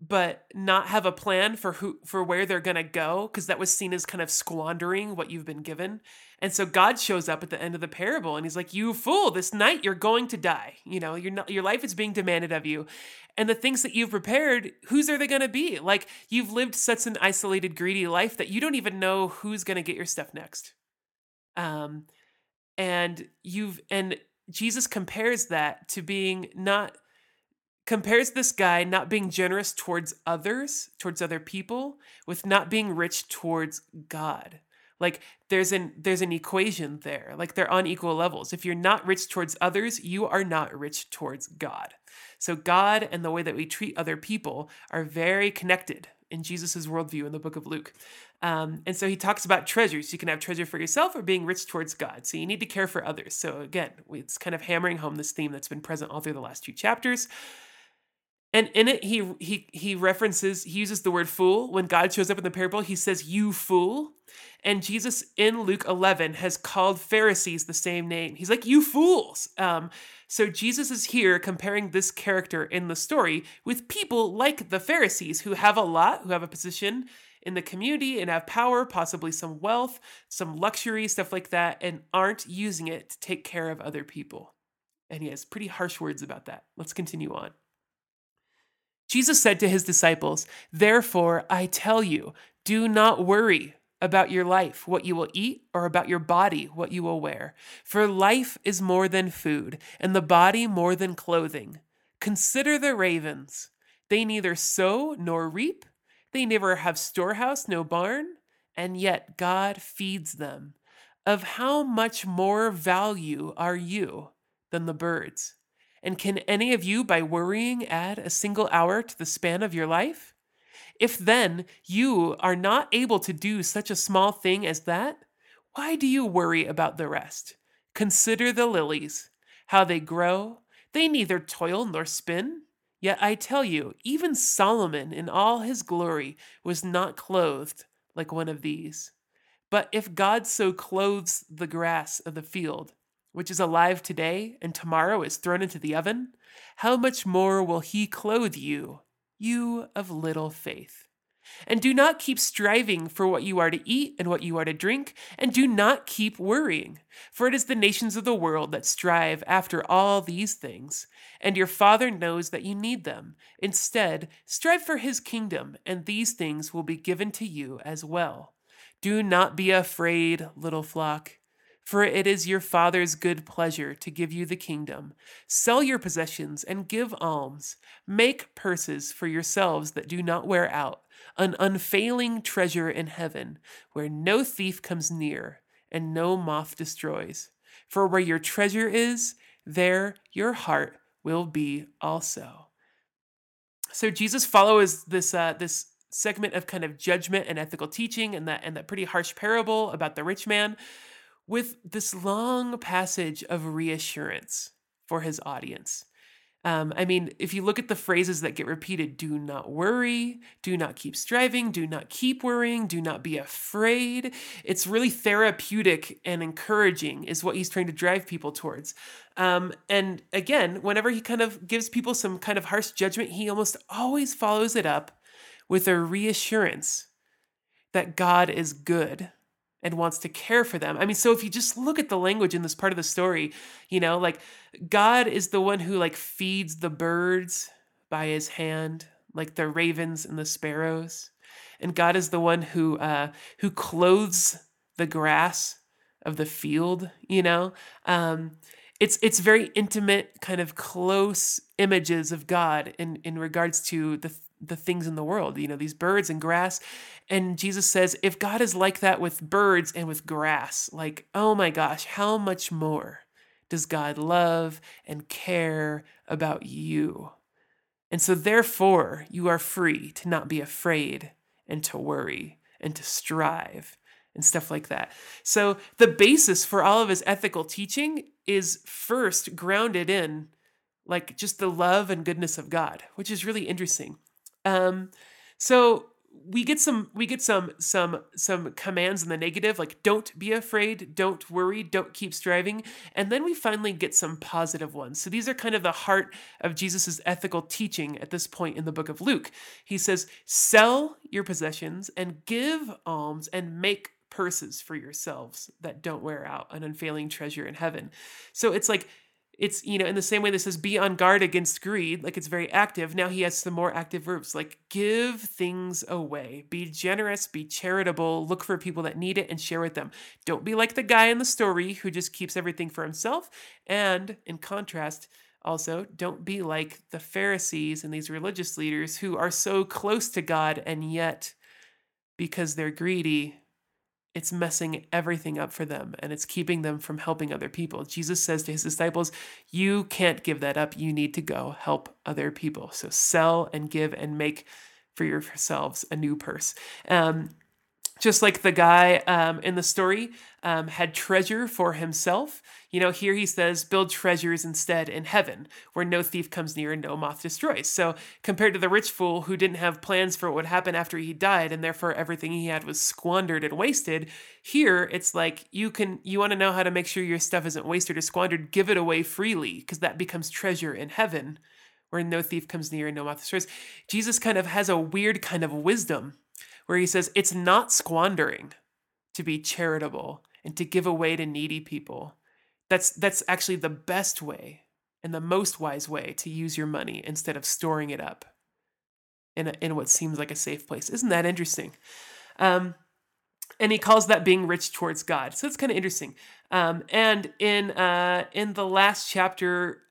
B: but not have a plan for who for where they're going to go because that was seen as kind of squandering what you've been given. And so god shows up at the end of the parable and he's like you fool this night you're going to die. You know you're not, your life is being demanded of you. And the things that you've prepared whose are they going to be? Like you've lived such an isolated greedy life that you don't even know who's going to get your stuff next. Um and you've and jesus compares that to being not compares this guy not being generous towards others, towards other people, with not being rich towards God. Like there's an there's an equation there. Like they're on equal levels. If you're not rich towards others, you are not rich towards God. So God and the way that we treat other people are very connected in Jesus' worldview in the book of Luke. Um, and so he talks about treasures. You can have treasure for yourself or being rich towards God. So you need to care for others. So again, it's kind of hammering home this theme that's been present all through the last two chapters. And in it, he he he references, he uses the word fool. When God shows up in the parable, he says, You fool. And Jesus in Luke 11 has called Pharisees the same name. He's like, You fools. Um, so Jesus is here comparing this character in the story with people like the Pharisees who have a lot, who have a position in the community and have power, possibly some wealth, some luxury, stuff like that, and aren't using it to take care of other people. And he has pretty harsh words about that. Let's continue on. Jesus said to his disciples, Therefore, I tell you, do not worry about your life, what you will eat, or about your body, what you will wear. For life is more than food, and the body more than clothing. Consider the ravens. They neither sow nor reap, they never have storehouse, no barn, and yet God feeds them. Of how much more value are you than the birds? And can any of you, by worrying, add a single hour to the span of your life? If then you are not able to do such a small thing as that, why do you worry about the rest? Consider the lilies, how they grow. They neither toil nor spin. Yet I tell you, even Solomon in all his glory was not clothed like one of these. But if God so clothes the grass of the field, which is alive today and tomorrow is thrown into the oven, how much more will he clothe you, you of little faith? And do not keep striving for what you are to eat and what you are to drink, and do not keep worrying, for it is the nations of the world that strive after all these things, and your Father knows that you need them. Instead, strive for his kingdom, and these things will be given to you as well. Do not be afraid, little flock for it is your Father's good pleasure to give you the kingdom. Sell your possessions and give alms. Make purses for yourselves that do not wear out, an unfailing treasure in heaven, where no thief comes near and no moth destroys. For where your treasure is, there your heart will be also. So Jesus follows this uh, this segment of kind of judgment and ethical teaching and that and that pretty harsh parable about the rich man with this long passage of reassurance for his audience. Um, I mean, if you look at the phrases that get repeated, do not worry, do not keep striving, do not keep worrying, do not be afraid. It's really therapeutic and encouraging, is what he's trying to drive people towards. Um, and again, whenever he kind of gives people some kind of harsh judgment, he almost always follows it up with a reassurance that God is good and wants to care for them. I mean, so if you just look at the language in this part of the story, you know, like God is the one who like feeds the birds by his hand, like the ravens and the sparrows. And God is the one who uh who clothes the grass of the field, you know? Um it's it's very intimate kind of close images of God in in regards to the the things in the world, you know, these birds and grass. And Jesus says, if God is like that with birds and with grass, like, oh my gosh, how much more does God love and care about you? And so, therefore, you are free to not be afraid and to worry and to strive and stuff like that. So, the basis for all of his ethical teaching is first grounded in like just the love and goodness of God, which is really interesting. Um, so we get some we get some some some commands in the negative like don't be afraid don't worry don't keep striving and then we finally get some positive ones. So these are kind of the heart of jesus's ethical teaching at this point in the book of luke. He says sell your possessions and give alms and make purses for yourselves that don't wear out an unfailing treasure in heaven. So it's like it's you know in the same way this says be on guard against greed like it's very active. Now he has some more active verbs like give things away. Be generous be charitable look for people that need it and share with them. Don't be like the guy in the story who just keeps everything for himself. And in contrast also don't be like the pharisees and these religious leaders who are so close to god and yet because they're greedy it's messing everything up for them and it's keeping them from helping other people. Jesus says to his disciples, You can't give that up. You need to go help other people. So sell and give and make for yourselves a new purse. Um, just like the guy um, in the story um, had treasure for himself. You know, here he says, build treasures instead in heaven, where no thief comes near and no moth destroys. So, compared to the rich fool who didn't have plans for what would happen after he died, and therefore everything he had was squandered and wasted, here it's like you can, you want to know how to make sure your stuff isn't wasted or squandered, give it away freely, because that becomes treasure in heaven, where no thief comes near and no moth destroys. Jesus kind of has a weird kind of wisdom where he says it's not squandering to be charitable and to give away to needy people. That's that's actually the best way and the most wise way to use your money instead of storing it up in a, in what seems like a safe place. Isn't that interesting? Um, and he calls that being rich towards God. So it's kind of interesting. Um, and in uh, in the last chapter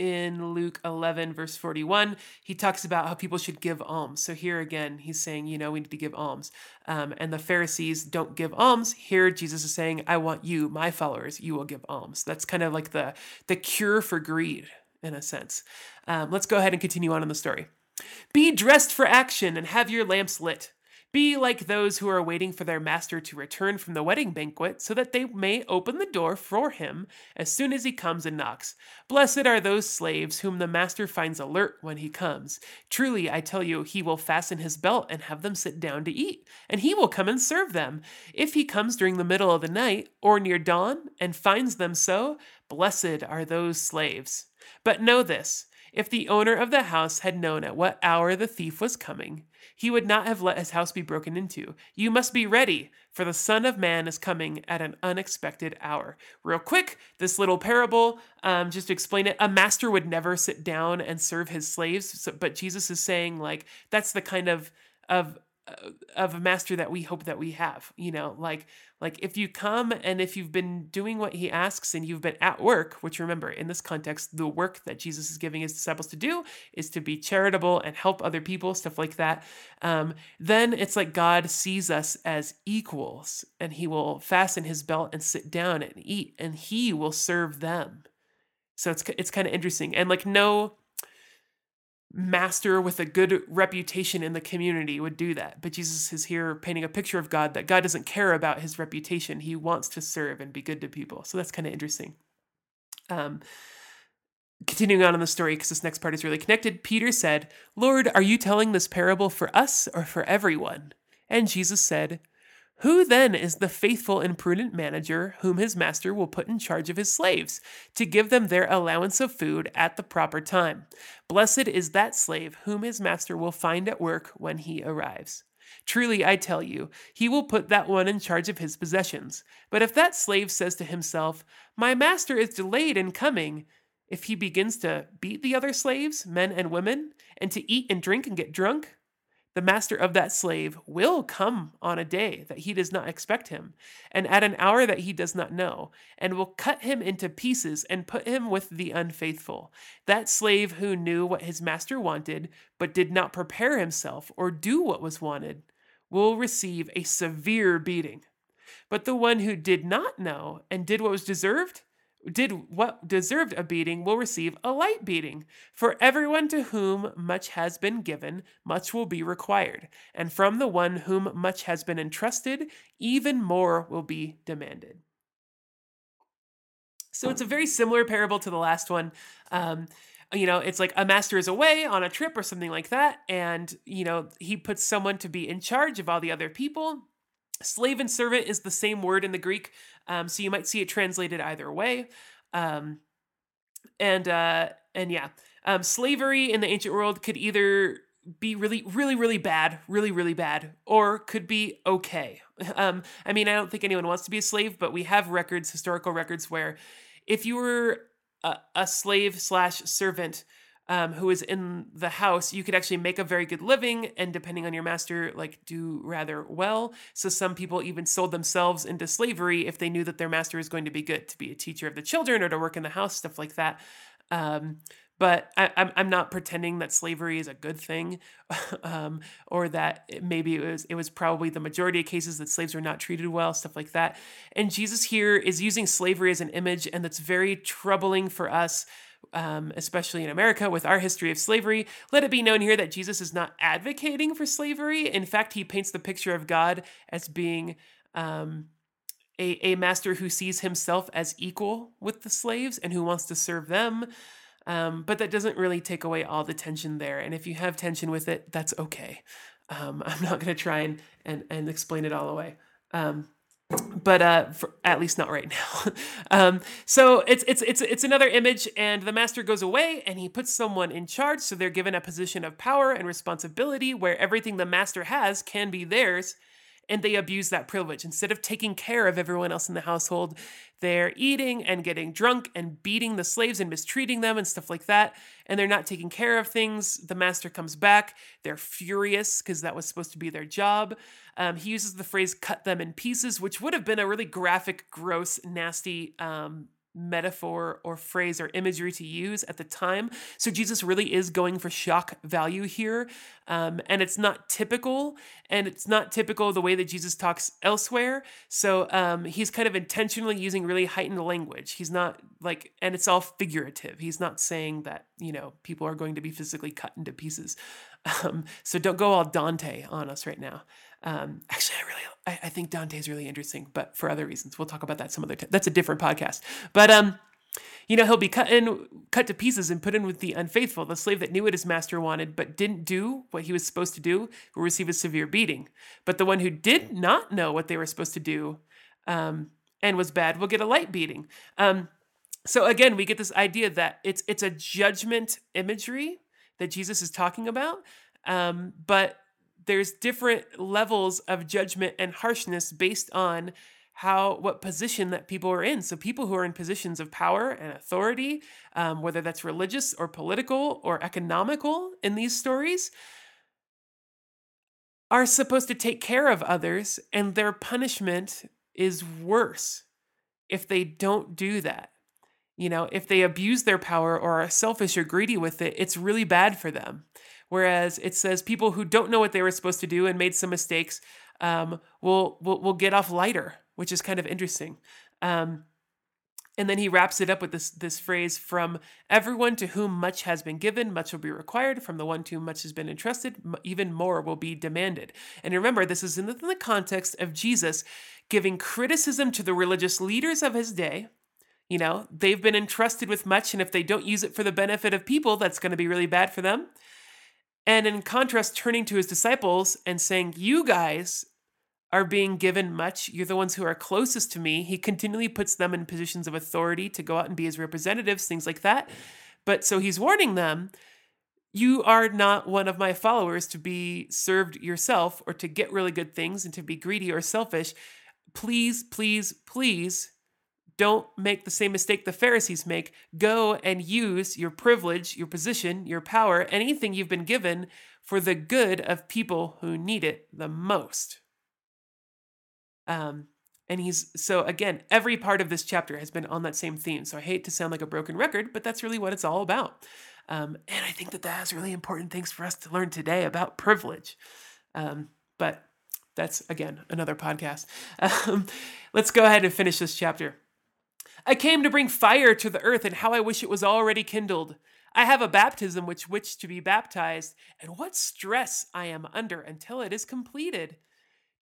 B: in Luke 11, verse 41, he talks about how people should give alms. So here again, he's saying, you know, we need to give alms. Um, and the Pharisees don't give alms. Here, Jesus is saying, I want you, my followers, you will give alms. That's kind of like the, the cure for greed, in a sense. Um, let's go ahead and continue on in the story. Be dressed for action and have your lamps lit. Be like those who are waiting for their master to return from the wedding banquet, so that they may open the door for him as soon as he comes and knocks. Blessed are those slaves whom the master finds alert when he comes. Truly, I tell you, he will fasten his belt and have them sit down to eat, and he will come and serve them. If he comes during the middle of the night or near dawn and finds them so, blessed are those slaves. But know this if the owner of the house had known at what hour the thief was coming, he would not have let his house be broken into. You must be ready, for the Son of Man is coming at an unexpected hour. Real quick, this little parable, um, just to explain it, a master would never sit down and serve his slaves, so, but Jesus is saying, like, that's the kind of of uh, of a master that we hope that we have you know like like if you come and if you've been doing what he asks and you've been at work which remember in this context the work that jesus is giving his disciples to do is to be charitable and help other people stuff like that um, then it's like god sees us as equals and he will fasten his belt and sit down and eat and he will serve them. So it's it's kind of interesting. And like no master with a good reputation in the community would do that. But Jesus is here painting a picture of God that God doesn't care about his reputation. He wants to serve and be good to people. So that's kind of interesting. Um, continuing on in the story, because this next part is really connected, Peter said, Lord, are you telling this parable for us or for everyone? And Jesus said, who then is the faithful and prudent manager whom his master will put in charge of his slaves to give them their allowance of food at the proper time? Blessed is that slave whom his master will find at work when he arrives. Truly, I tell you, he will put that one in charge of his possessions. But if that slave says to himself, My master is delayed in coming, if he begins to beat the other slaves, men and women, and to eat and drink and get drunk, the master of that slave will come on a day that he does not expect him, and at an hour that he does not know, and will cut him into pieces and put him with the unfaithful. That slave who knew what his master wanted, but did not prepare himself or do what was wanted, will receive a severe beating. But the one who did not know and did what was deserved, did what deserved a beating will receive a light beating. For everyone to whom much has been given, much will be required, and from the one whom much has been entrusted, even more will be demanded. So it's a very similar parable to the last one. Um, you know, it's like a master is away on a trip or something like that, and you know he puts someone to be in charge of all the other people Slave and servant is the same word in the Greek, um, so you might see it translated either way. Um, and uh, and yeah, um, slavery in the ancient world could either be really, really, really bad, really, really bad, or could be okay. (laughs) Um, I mean, I don't think anyone wants to be a slave, but we have records, historical records, where if you were a, a slave slash servant um, who was in the house, you could actually make a very good living and, depending on your master, like do rather well. So, some people even sold themselves into slavery if they knew that their master was going to be good to be a teacher of the children or to work in the house, stuff like that. Um, but I, am I'm, I'm not pretending that slavery is a good thing, (laughs) um, or that maybe it was it was probably the majority of cases that slaves were not treated well, stuff like that. And Jesus here is using slavery as an image, and that's very troubling for us um, especially in America with our history of slavery, let it be known here that Jesus is not advocating for slavery. In fact, he paints the picture of God as being um, a, a master who sees himself as equal with the slaves and who wants to serve them. Um, but that doesn't really take away all the tension there. And if you have tension with it, that's okay. Um, (laughs) I'm not going to try and, and, and explain it all away. But uh, for, at least not right now. (laughs) um, so it's it's it's it's another image, and the master goes away, and he puts someone in charge. So they're given a position of power and responsibility, where everything the master has can be theirs, and they abuse that privilege. Instead of taking care of everyone else in the household, they're eating and getting drunk and beating the slaves and mistreating them and stuff like that. And they're not taking care of things. The master comes back. They're furious because that was supposed to be their job. Um, he uses the phrase cut them in pieces, which would have been a really graphic, gross, nasty um, metaphor or phrase or imagery to use at the time. So Jesus really is going for shock value here. Um, and it's not typical, and it's not typical the way that Jesus talks elsewhere. So um, he's kind of intentionally using really heightened language. He's not like, and it's all figurative. He's not saying that, you know, people are going to be physically cut into pieces. (laughs) Um, so don't go all Dante on us right now. Um, actually, I really, I, I think Dante is really interesting, but for other reasons, we'll talk about that some other time. That's a different podcast. But um, you know, he'll be cut in, cut to pieces and put in with the unfaithful. The slave that knew what his master wanted but didn't do what he was supposed to do will receive a severe beating. But the one who did not know what they were supposed to do um, and was bad will get a light beating. Um, so again, we get this idea that it's it's a judgment imagery that Jesus is talking about, um, but there's different levels of judgment and harshness based on how what position that people are in so people who are in positions of power and authority um, whether that's religious or political or economical in these stories are supposed to take care of others, and their punishment is worse if they don't do that. You know, if they abuse their power or are selfish or greedy with it, it's really bad for them. Whereas it says people who don't know what they were supposed to do and made some mistakes um, will, will will get off lighter, which is kind of interesting. Um, and then he wraps it up with this this phrase from everyone to whom much has been given much will be required. From the one to whom much has been entrusted even more will be demanded. And remember this is in the, in the context of jesus giving criticism to the religious leaders of his day. You know they've been entrusted with much and if they don't use it for the benefit of people that's going to be really bad for them and in contrast turning to his disciples and saying you guys are being given much. You're the ones who are closest to me. He continually puts them in positions of authority to go out and be his representatives, things like that. But so he's warning them you are not one of my followers to be served yourself or to get really good things and to be greedy or selfish. Please, please, please don't make the same mistake the Pharisees make. Go and use your privilege, your position, your power, anything you've been given for the good of people who need it the most. Um, and he's so again, every part of this chapter has been on that same theme. So I hate to sound like a broken record, but that's really what it's all about. Um, and I think that that has really important things for us to learn today about privilege. Um, but that's again another podcast. (laughs) Um, let's go ahead and finish this chapter. I came to bring fire to the earth, and how I wish it was already kindled. I have a baptism which which to be baptized, and what stress I am under until it is completed.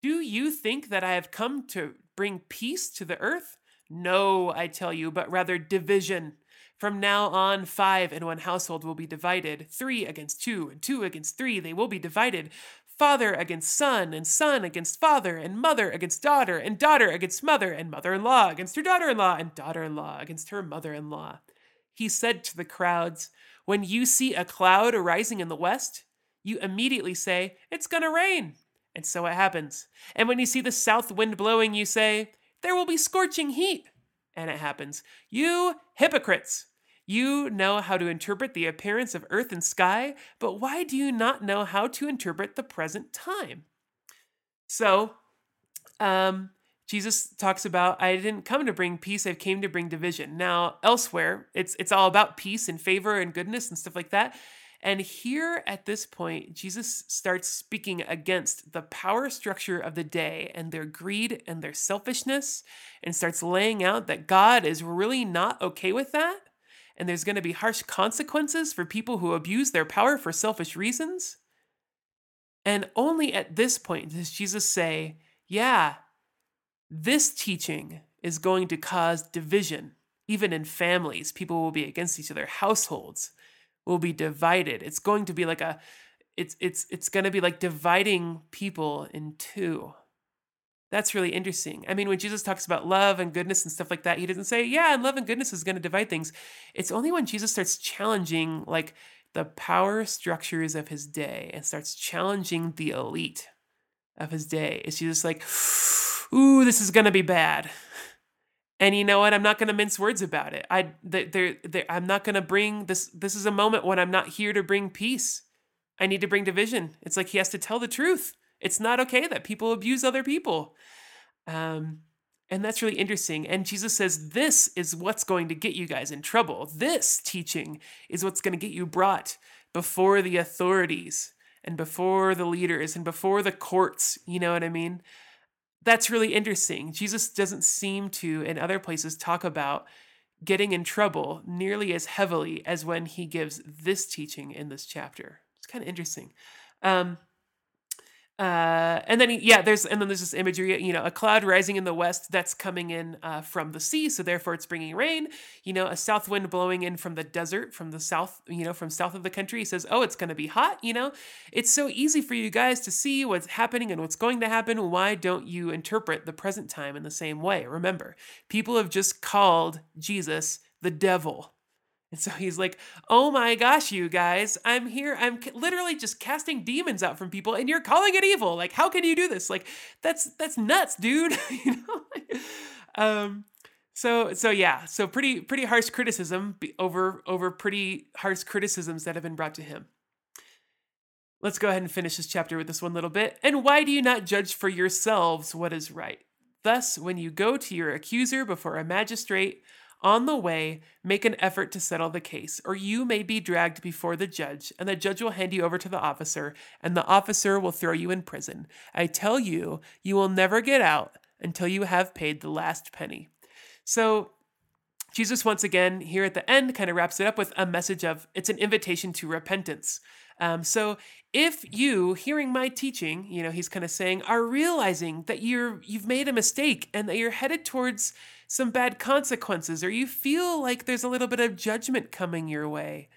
B: Do you think that I have come to bring peace to the earth? No, I tell you, but rather division. From now on, five in one household will be divided, three against two, and two against three, they will be divided. Father against son, and son against father, and mother against daughter, and daughter against mother, and mother in law against her daughter in law, and daughter in law against her mother in law. He said to the crowds, When you see a cloud arising in the west, you immediately say, It's going to rain. And so it happens. And when you see the south wind blowing, you say, There will be scorching heat. And it happens. You hypocrites! You know how to interpret the appearance of earth and sky, but why do you not know how to interpret the present time? So, um, Jesus talks about, I didn't come to bring peace, I came to bring division. Now, elsewhere, it's it's all about peace and favor and goodness and stuff like that. And here at this point, Jesus starts speaking against the power structure of the day and their greed and their selfishness, and starts laying out that God is really not okay with that. And there's going to be harsh consequences for people who abuse their power for selfish reasons. And only at this point does Jesus say, Yeah, this teaching is going to cause division. Even in families, people will be against each other, households will be divided. It's going to be like a it's it's it's going to be like dividing people in two. That's really interesting. I mean, when Jesus talks about love and goodness and stuff like that, he doesn't say, "Yeah, and love and goodness is going to divide things." It's only when Jesus starts challenging like the power structures of his day and starts challenging the elite of his day. Is Jesus like, "Ooh, this is going to be bad." And you know what? I'm not going to mince words about it. I there I'm not going to bring this this is a moment when I'm not here to bring peace. I need to bring division. It's like he has to tell the truth. It's not okay that people abuse other people. Um and that's really interesting. And Jesus says, This is what's going to get you guys in trouble. This teaching is what's going to get you brought before the authorities and before the leaders and before the courts. You know what I mean? that's really interesting. Jesus doesn't seem to, in other places, talk about getting in trouble nearly as heavily as when he gives this teaching in this chapter. It's kind of interesting. Um, uh, and then yeah, there's and then there's this imagery, you know, a cloud rising in the west that's coming in uh, from the sea, so therefore it's bringing rain. You know, a south wind blowing in from the desert, from the south, you know, from south of the country. He says, "Oh, it's going to be hot." You know, it's so easy for you guys to see what's happening and what's going to happen. Why don't you interpret the present time in the same way? Remember, people have just called Jesus the devil. And so he's like, "Oh my gosh, you guys, I'm here. I'm literally just casting demons out from people and you're calling it evil. Like how can you do this? Like that's that's nuts, dude." (laughs) you know? um so so yeah, so pretty pretty harsh criticism over over pretty harsh criticisms that have been brought to him. Let's go ahead and finish this chapter with this one little bit. And why do you not judge for yourselves what is right? Thus, when you go to your accuser before a magistrate, on the way, make an effort to settle the case, or you may be dragged before the judge, and the judge will hand you over to the officer, and the officer will throw you in prison. I tell you, you will never get out until you have paid the last penny. So, Jesus, once again, here at the end, kind of wraps it up with a message of it's an invitation to repentance. Um, so if you, hearing my teaching, you know, he's kind of saying, are realizing that you're you've made a mistake and that you're headed towards some bad consequences, or you feel like there's a little bit of judgment coming your way,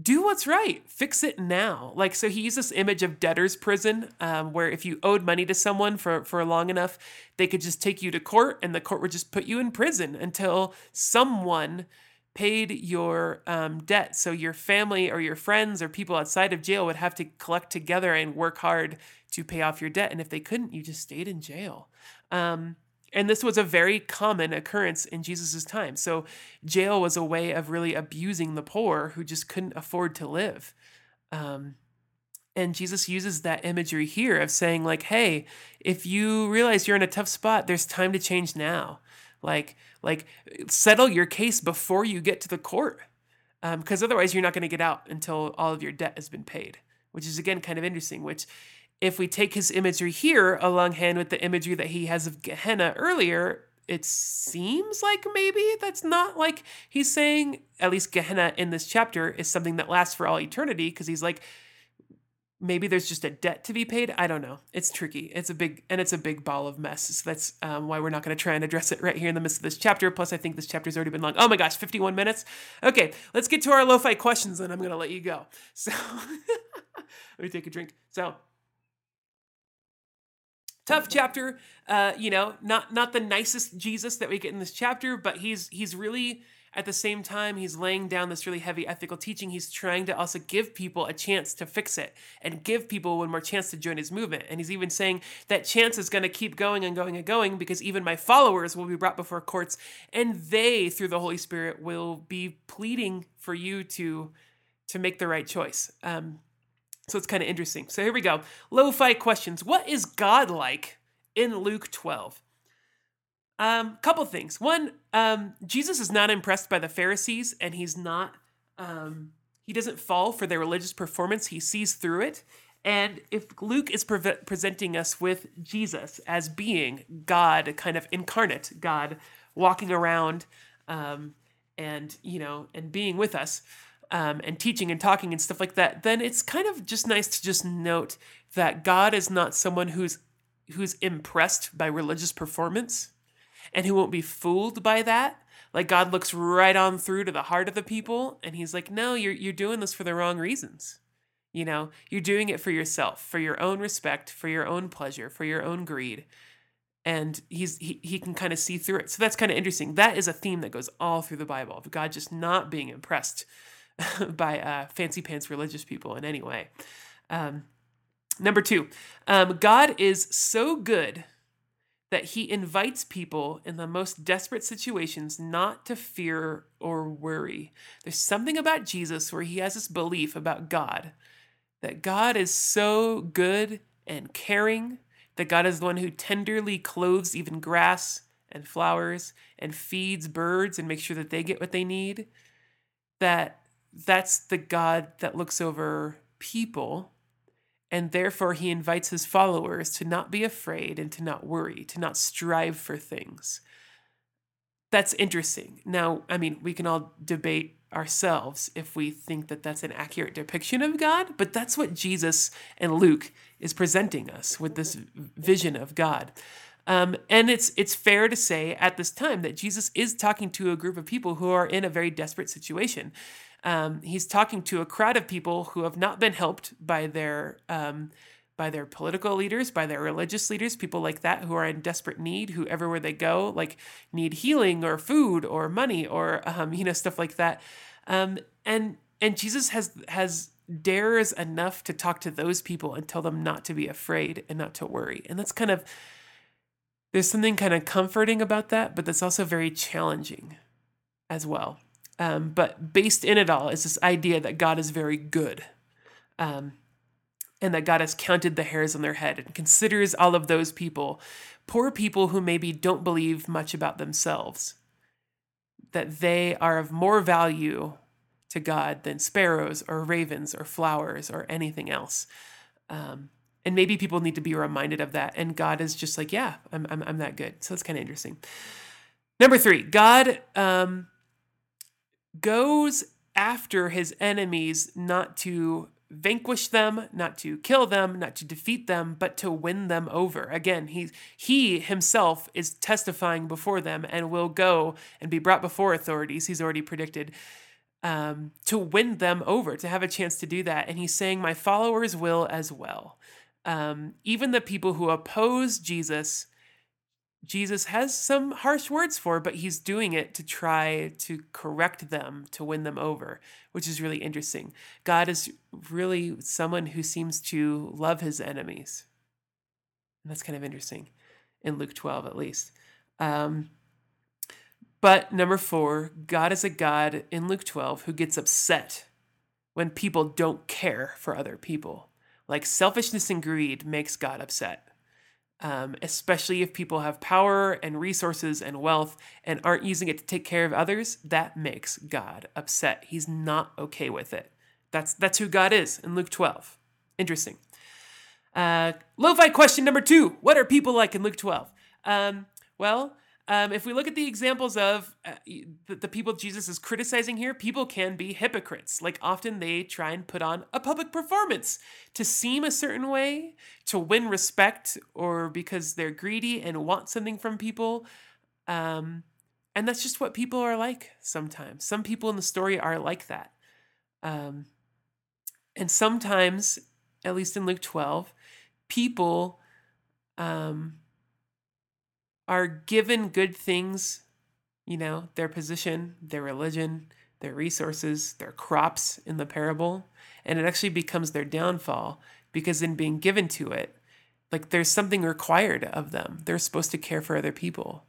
B: do what's right. Fix it now. Like, so he used this image of debtor's prison, um, where if you owed money to someone for, for long enough, they could just take you to court and the court would just put you in prison until someone paid your um, debt. So your family or your friends or people outside of jail would have to collect together and work hard to pay off your debt. And if they couldn't, you just stayed in jail. Um, and this was a very common occurrence in Jesus' time. So jail was a way of really abusing the poor who just couldn't afford to live. Um, and Jesus uses that imagery here of saying, like, hey, if you realize you're in a tough spot, there's time to change now. Like, like settle your case before you get to the court, because um, otherwise you're not going to get out until all of your debt has been paid. Which is again kind of interesting. Which, if we take his imagery here along hand with the imagery that he has of Gehenna earlier, it seems like maybe that's not like he's saying. At least Gehenna in this chapter is something that lasts for all eternity, because he's like, maybe there's just a debt to be paid? I don't know. It's tricky. It's a big and it's a big ball of mess. So that's um, why we're not going to try and address it right here in the midst of this chapter. Plus i think this chapter's already been long. Oh my gosh 51 minutes? Okay let's get to our lo-fi questions and i'm going to let you go. So (laughs) let me take a drink. So tough chapter uh, you know not not the nicest jesus that we get in this chapter but he's he's really at the same time, he's laying down this really heavy ethical teaching. He's trying to also give people a chance to fix it and give people one more chance to join his movement. And he's even saying that chance is going to keep going and going and going because even my followers will be brought before courts and they, through the Holy Spirit, will be pleading for you to to make the right choice. Um, so it's kind of interesting. So here we go. Low fi questions. What is God like in Luke 12? Um, couple things. One, um, Jesus is not impressed by the Pharisees, and he's not. Um, he doesn't fall for their religious performance. He sees through it. And if Luke is pre- presenting us with Jesus as being God, kind of incarnate God, walking around, um, and you know, and being with us, um, and teaching and talking and stuff like that, then it's kind of just nice to just note that God is not someone who's who's impressed by religious performance and who won't be fooled by that. Like God looks right on through to the heart of the people and he's like, "No, you're you're doing this for the wrong reasons." You know, you're doing it for yourself, for your own respect, for your own pleasure, for your own greed. And he's he, he can kind of see through it. So that's kind of interesting. That is a theme that goes all through the Bible of God just not being impressed (laughs) by uh, fancy pants religious people in any way. Um, number two, um, God is so good that he invites people in the most desperate situations not to fear or worry. There's something about Jesus where he has this belief about God that God is so good and caring, that God is the one who tenderly clothes even grass and flowers and feeds birds and makes sure that they get what they need. That that's the God that looks over people and therefore, he invites his followers to not be afraid and to not worry, to not strive for things. That's interesting. Now, I mean, we can all debate ourselves if we think that that's an accurate depiction of God, but that's what Jesus and Luke is presenting us with this vision of God. Um, and it's it's fair to say at this time that Jesus is talking to a group of people who are in a very desperate situation. Um, he's talking to a crowd of people who have not been helped by their um, by their political leaders, by their religious leaders, people like that who are in desperate need, who everywhere they go, like need healing or food or money or um, you know stuff like that. Um, and and Jesus has has dares enough to talk to those people and tell them not to be afraid and not to worry. And that's kind of there's something kind of comforting about that, but that's also very challenging as well. Um, but based in it all is this idea that God is very good. Um, and that God has counted the hairs on their head and considers all of those people, poor people who maybe don't believe much about themselves, that they are of more value to God than sparrows or ravens or flowers or anything else. Um, and maybe people need to be reminded of that. And God is just like, yeah, I'm, I'm, I'm that good. So it's kind of interesting. Number three, God um, goes after his enemies not to vanquish them, not to kill them, not to defeat them, but to win them over. Again, he he himself is testifying before them and will go and be brought before authorities. He's already predicted um, to win them over, to have a chance to do that. And he's saying, "My followers will as well." Um, even the people who oppose Jesus Jesus has some harsh words for, but he's doing it to try to correct them, to win them over, which is really interesting. God is really someone who seems to love his enemies. And that's kind of interesting in Luke 12, at least. Um, but number four, God is a God in Luke 12 who gets upset when people don't care for other people. Like selfishness and greed makes God upset um, especially if people have power and resources and wealth and aren't using it to take care of others, that makes God upset. He's not okay with it. That's that's who God is in Luke 12. Interesting. Uh, lo-fi question number two: What are people like in Luke 12? Um, well, um, if we look at the examples of uh, the, the, people Jesus is criticizing here, people can be hypocrites. Like often they try and put on a public performance to seem a certain way, to win respect, or because they're greedy and want something from people. Um, and that's just what people are like sometimes. Some people in the story are like that. Um, and sometimes, at least in Luke 12, people um, are given good things, you know, their position, their religion, their resources, their crops in the parable, and it actually becomes their downfall because in being given to it, like there's something required of them. They're supposed to care for other people.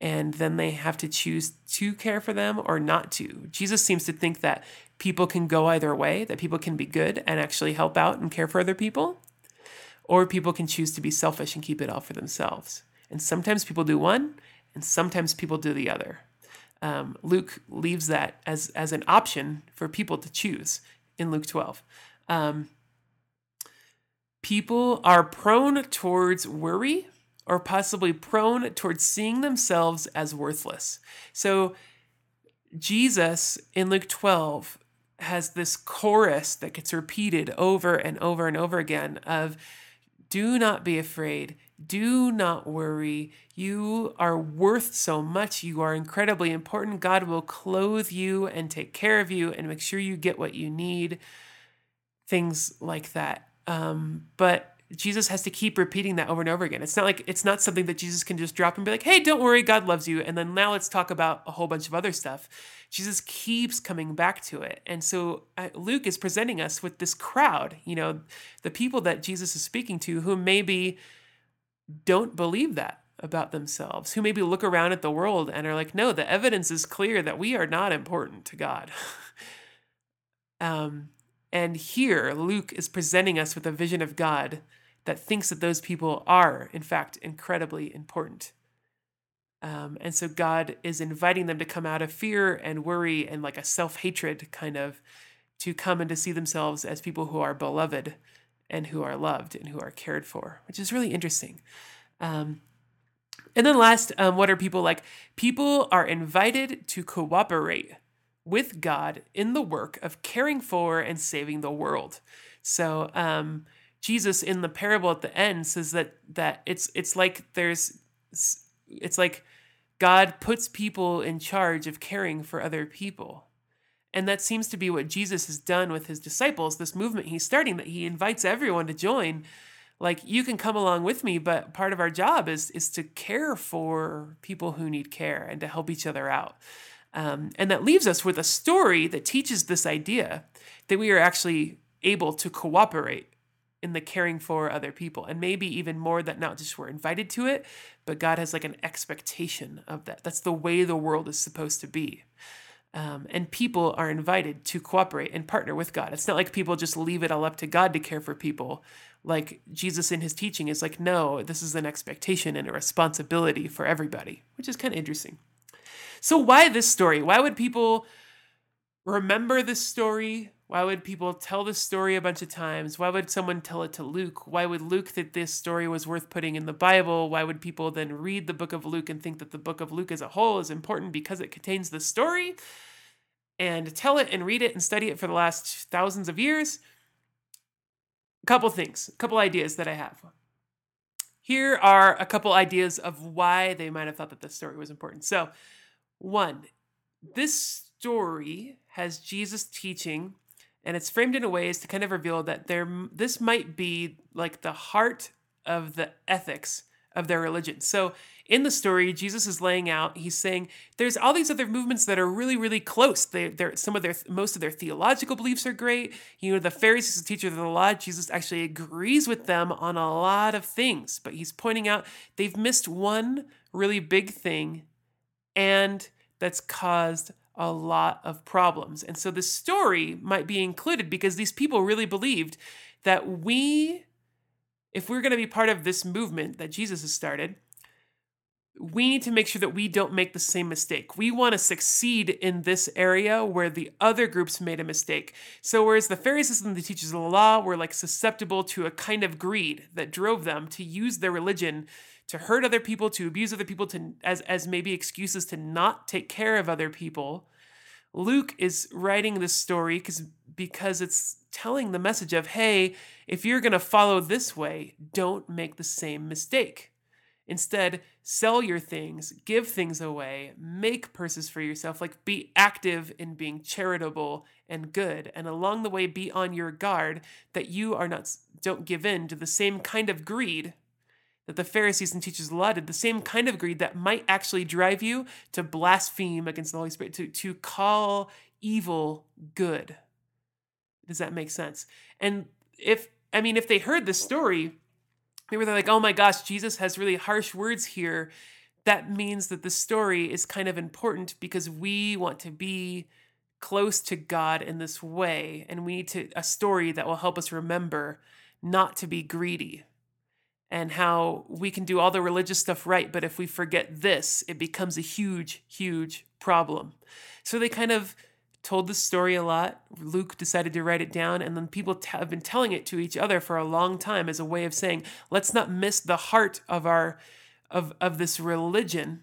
B: And then they have to choose to care for them or not to. Jesus seems to think that people can go either way, that people can be good and actually help out and care for other people, or people can choose to be selfish and keep it all for themselves. And sometimes people do one, and sometimes people do the other. Um, Luke leaves that as, as an option for people to choose in Luke 12. Um, people are prone towards worry or possibly prone towards seeing themselves as worthless. So, Jesus in Luke 12 has this chorus that gets repeated over and over and over again of do not be afraid. Do not worry. You are worth so much. You are incredibly important. God will clothe you and take care of you and make sure you get what you need. Things like that. Um, but Jesus has to keep repeating that over and over again. It's not like it's not something that Jesus can just drop and be like, "Hey, don't worry, God loves you." And then now let's talk about a whole bunch of other stuff. Jesus keeps coming back to it. And so uh, Luke is presenting us with this crowd, you know, the people that Jesus is speaking to who maybe don't believe that about themselves, who maybe look around at the world and are like, "No, the evidence is clear that we are not important to God." (laughs) um and here, Luke is presenting us with a vision of God that thinks that those people are, in fact, incredibly important. Um, and so God is inviting them to come out of fear and worry and like a self hatred kind of to come and to see themselves as people who are beloved and who are loved and who are cared for, which is really interesting. Um, and then last, um, what are people like? People are invited to cooperate with God in the work of caring for and saving the world. So um, Jesus in the parable at the end says that that it's it's like there's it's like God puts people in charge of caring for other people. And that seems to be what Jesus has done with his disciples, this movement he's starting that he invites everyone to join. Like you can come along with me, but part of our job is is to care for people who need care and to help each other out. Um, and that leaves us with a story that teaches this idea that we are actually able to cooperate in the caring for other people. And maybe even more that not just we're invited to it, but God has like an expectation of that. That's the way the world is supposed to be. Um, and people are invited to cooperate and partner with God. It's not like people just leave it all up to God to care for people. Like Jesus in his teaching is like, no, this is an expectation and a responsibility for everybody, which is kind of interesting. So, why this story? Why would people remember this story? Why would people tell this story a bunch of times? Why would someone tell it to Luke? Why would Luke think that this story was worth putting in the Bible? Why would people then read the book of Luke and think that the book of Luke as a whole is important because it contains the story? And tell it and read it and study it for the last thousands of years? A couple things, a couple ideas that I have. Here are a couple ideas of why they might have thought that this story was important. So, one, this story has Jesus teaching and it's framed in a way as to kind of reveal that there this might be like the heart of the ethics of their religion. So in the story, Jesus is laying out. He's saying there's all these other movements that are really, really close. They, they're some of their most of their theological beliefs are great. You know, the Pharisees, the teachers of the law, Jesus actually agrees with them on a lot of things, but he's pointing out they've missed one really big thing, and that's caused a lot of problems. And so the story might be included because these people really believed that we, if we're going to be part of this movement that Jesus has started, we need to make sure that we don't make the same mistake. We want to succeed in this area where the other groups made a mistake. So, whereas the Pharisees and the teachers of the law were like susceptible to a kind of greed that drove them to use their religion to hurt other people, to abuse other people, to as as maybe excuses to not take care of other people. Luke is writing this story because because it's telling the message of hey, if you're going to follow this way, don't make the same mistake. Instead, sell your things, give things away, make purses for yourself, like be active in being charitable and good. And along the way, be on your guard that you are not, don't give in to the same kind of greed that the Pharisees and teachers did, the same kind of greed that might actually drive you to blaspheme against the Holy Spirit, to, to call evil good. Does that make sense? And if, I mean, if they heard the story, they were like, oh my gosh, Jesus has really harsh words here. That means that the story is kind of important because we want to be close to God in this way. And we need to, a story that will help us remember not to be greedy and how we can do all the religious stuff right, but if we forget this, it becomes a huge, huge problem. So they kind of told the story a lot. Luke decided to write it down, and then people t- have been telling it to each other for a long time as a way of saying, let's not miss the heart of our of of this religion,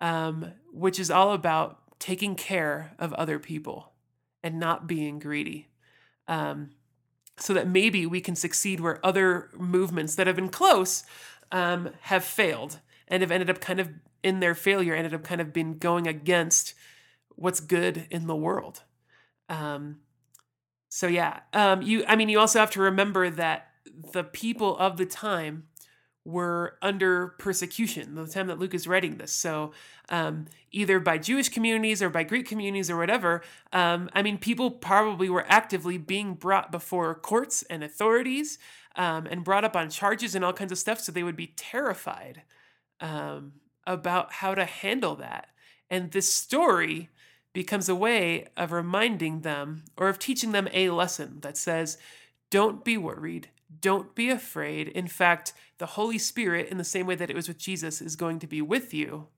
B: um, which is all about taking care of other people and not being greedy. Um, so that maybe we can succeed where other movements that have been close um, have failed and have ended up kind of in their failure ended up kind of been going against what's good in the world. Um, so yeah, um, you. I mean, you also have to remember that the people of the time were under persecution the time that Luke is writing this. So, um, either by Jewish communities or by Greek communities or whatever, um, I mean, people probably were actively being brought before courts and authorities um, and brought up on charges and all kinds of stuff. So they would be terrified um, about how to handle that. And this story becomes a way of reminding them or of teaching them a lesson that says, don't be worried don't be afraid. In fact, the Holy Spirit, in the same way that it was with Jesus, is going to be with you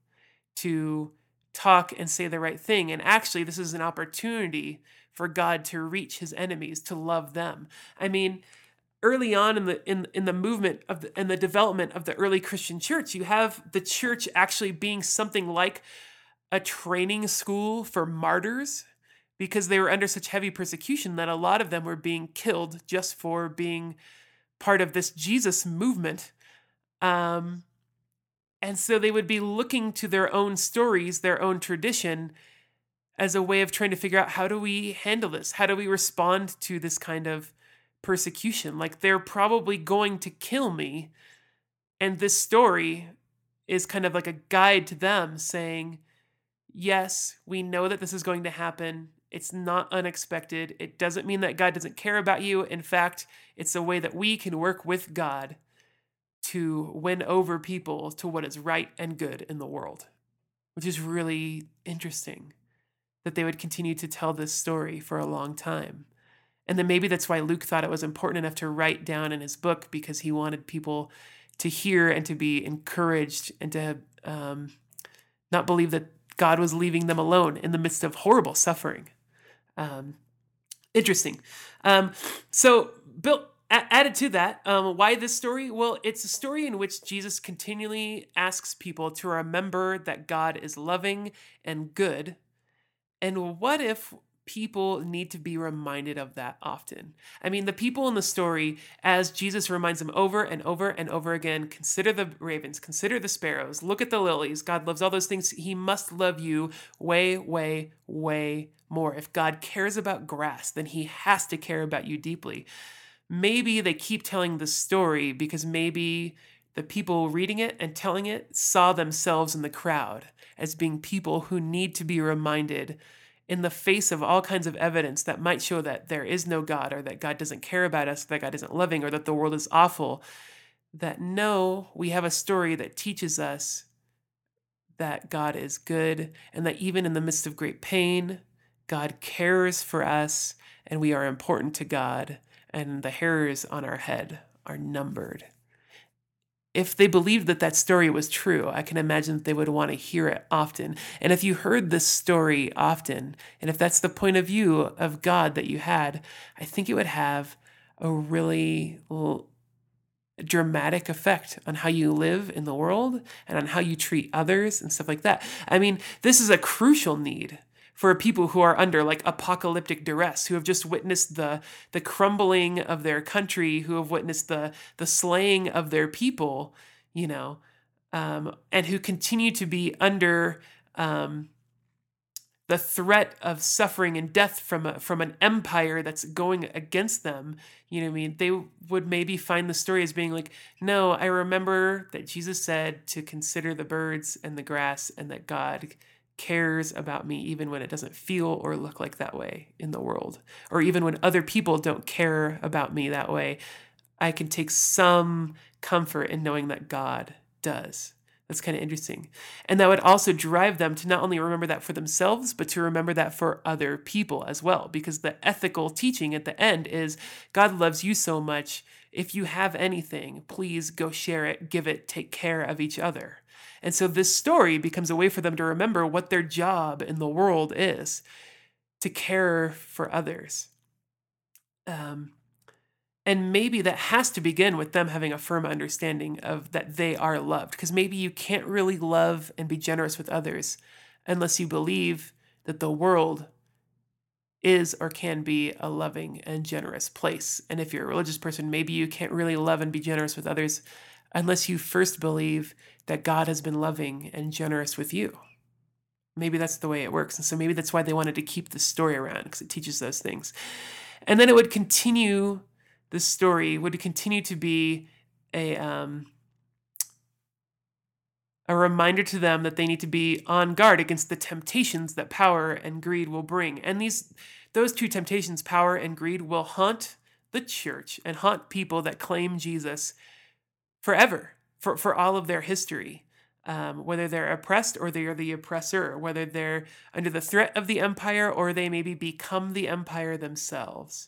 B: to talk and say the right thing. And actually, this is an opportunity for God to reach his enemies, to love them. I mean, early on in the in, in the movement of the, in the development of the early Christian church, you have the church actually being something like a training school for martyrs because they were under such heavy persecution that a lot of them were being killed just for being part of this Jesus movement. Um, and so they would be looking to their own stories, their own tradition, as a way of trying to figure out how do we handle this? How do we respond to this kind of persecution? Like they're probably going to kill me. And this story is kind of like a guide to them saying, yes, we know that this is going to happen. It's not unexpected. It doesn't mean that God doesn't care about you. In fact, it's a way that we can work with God to win over people to what is right and good in the world, which is really interesting. that they would continue to tell this story for a long time. And then maybe that's why Luke thought it was important enough to write down in his book because he wanted people to hear and to be encouraged and to um, not believe that God was leaving them alone in the midst of horrible suffering. Um, interesting. Um, so, Bill, added to that, um, why this story? Well, it's a story in which Jesus continually asks people to remember that God is loving and good. And what if people need to be reminded of that often. I mean, the people in the story, as Jesus reminds them over and over and over again consider the ravens, consider the sparrows, look at the lilies. God loves all those things. He must love you way, way, way more. If God cares about grass, then he has to care about you deeply. Maybe they keep telling the story because maybe the people reading it and telling it saw themselves in the crowd as being people who need to be reminded in the face of all kinds of evidence that might show that there is no God or that God doesn't care about us, that God isn't loving, or that the world is awful, that no, we have a story that teaches us that God is good and that even in the midst of great pain, God cares for us and we are important to God and the hairs on our head are numbered if they believed that that story was true, I can imagine that they would want to hear it often. And if you heard this story often, and if that's the point of view of God that you had, I think it would have a really dramatic effect on how you live in the world and on how you treat others and stuff like that. I mean, this is a crucial need for people who are under like apocalyptic duress, who have just witnessed the the crumbling of their country, who have witnessed the the slaying of their people, you know, um, and who continue to be under um, the threat of suffering and death from a, from an empire that's going against them. You know, what I mean, they would maybe find the story as being like, no, I remember that Jesus said to consider the birds and the grass, and that God cares about me even when it doesn't feel or look like that way in the world or even when other people don't care about me that way i can take some comfort in knowing that god does. That's kind of interesting. And that would also drive them to not only remember that for themselves but to remember that for other people as well because the ethical teaching at the end is god loves you so much. If you have anything please go share it give it take care of each other and so this story becomes a way for them to remember what their job in the world is to care for others. Um, and maybe that has to begin with them having a firm understanding of that they are loved. Because maybe you can't really love and be generous with others unless you believe that the world is or can be a loving and generous place. And if you're a religious person, maybe you can't really love and be generous with others unless you first believe that God has been loving and generous with you. Maybe that's the way it works. And so maybe that's why they wanted to keep the story around because it teaches those things. And then it would continue, the story would continue to be a, um, a reminder to them that they need to be on guard against the temptations that power and greed will bring. And these those two temptations, power and greed, will haunt the church and haunt people that claim Jesus forever for, for all of their history. Um, whether they're oppressed or they are the oppressor, whether they're under the threat of the empire or they maybe become the empire themselves,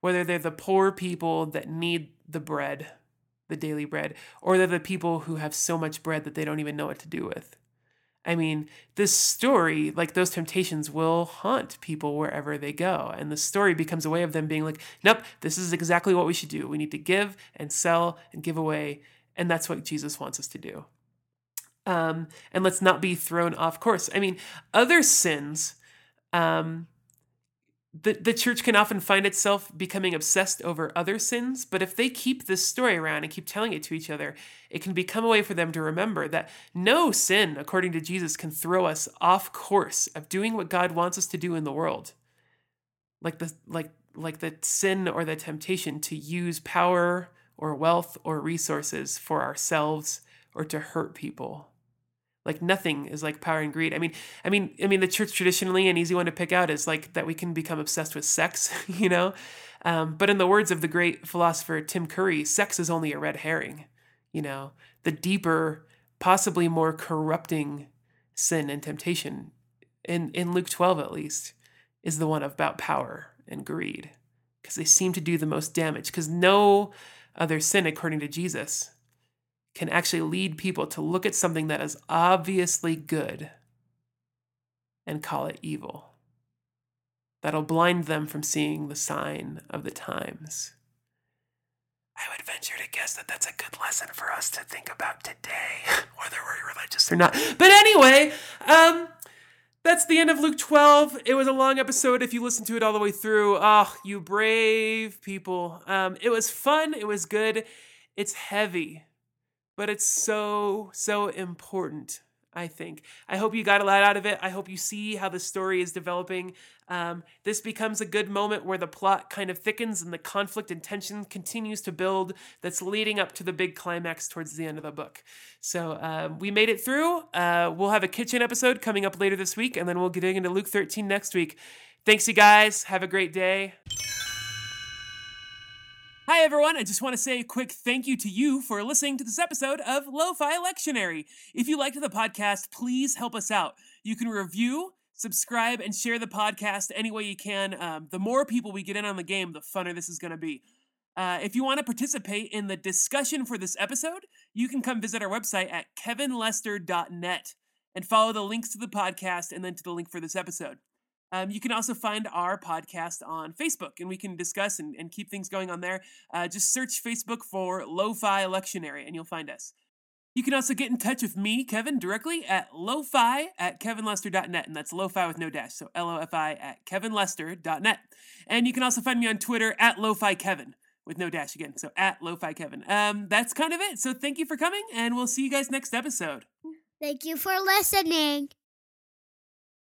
B: whether they're the poor people that need the bread, the daily bread, or they're the people who have so much bread that they don't even know what to do with. I mean, this story, like those temptations, will haunt people wherever they go. And the story becomes a way of them being like, nope, this is exactly what we should do. We need to give and sell and give away and that's what Jesus wants us to do. Um, and let's not be thrown off course. I mean, other sins, um, the, the church can often find itself becoming obsessed over other sins, but if they keep this story around and keep telling it to each other, it can become a way for them to remember that no sin, according to Jesus, can throw us off course of doing what God wants us to do in the world. Like the like like the sin or the temptation to use power or wealth or resources for ourselves or to hurt people. Like nothing is like power and greed. I mean, I mean, I mean, the church traditionally an easy one to pick out is like that we can become obsessed with sex, (laughs) you know. Um, but in the words of the great philosopher Tim Curry, sex is only a red herring. You know, the deeper, possibly more corrupting sin and temptation in, in Luke 12 at least, is the one about power and greed, because they seem to do the most damage, because no other sin, according to Jesus, can actually lead people to look at something that is obviously good and call it evil. That'll blind them from seeing the sign of the times. I would venture to guess that that's a good lesson for us to think about today, (laughs) whether we're religious or not. But anyway, um, that's the end of Luke 12. It was a long episode if you listen to it all the way through. Oh, you brave people. Um, it was fun. It was good. It's heavy, but it's so, so important. I think. I hope you got a lot out of it. I hope you see how the story is developing. Um, this becomes a good moment where the plot kind of thickens and the conflict and tension continues to build that's leading up to the big climax towards the end of the book. So um, we made it through. Uh, we'll have a kitchen episode coming up later this week, and then we'll get into Luke 13 next week. Thanks, you guys. Have a great day. Hi, everyone. I just want to say a quick thank you to you for listening to this episode of Lo-Fi Lectionary. If you liked the podcast, please help us out. You can review, subscribe, and share the podcast any way you can. Um, the more people we get in on the game, the funner this is going to be. Uh, if you want to participate in the discussion for this episode, you can come visit our website at kevinlester.net and follow the links to the podcast and then to the link for this episode. Um, you can also find our podcast on Facebook, and we can discuss and, and keep things going on there. Uh, just search Facebook for Lo-Fi Lectionary, and you'll find us. You can also get in touch with me, Kevin, directly at lofi at kevinlester.net, and that's lofi with no dash, so L-O-F-I at kevinlester.net. And you can also find me on Twitter at lofi kevin with no dash again, so at lofi kevin. Um, that's kind of it. So thank you for coming, and we'll see you guys next episode.
A: Thank you for listening.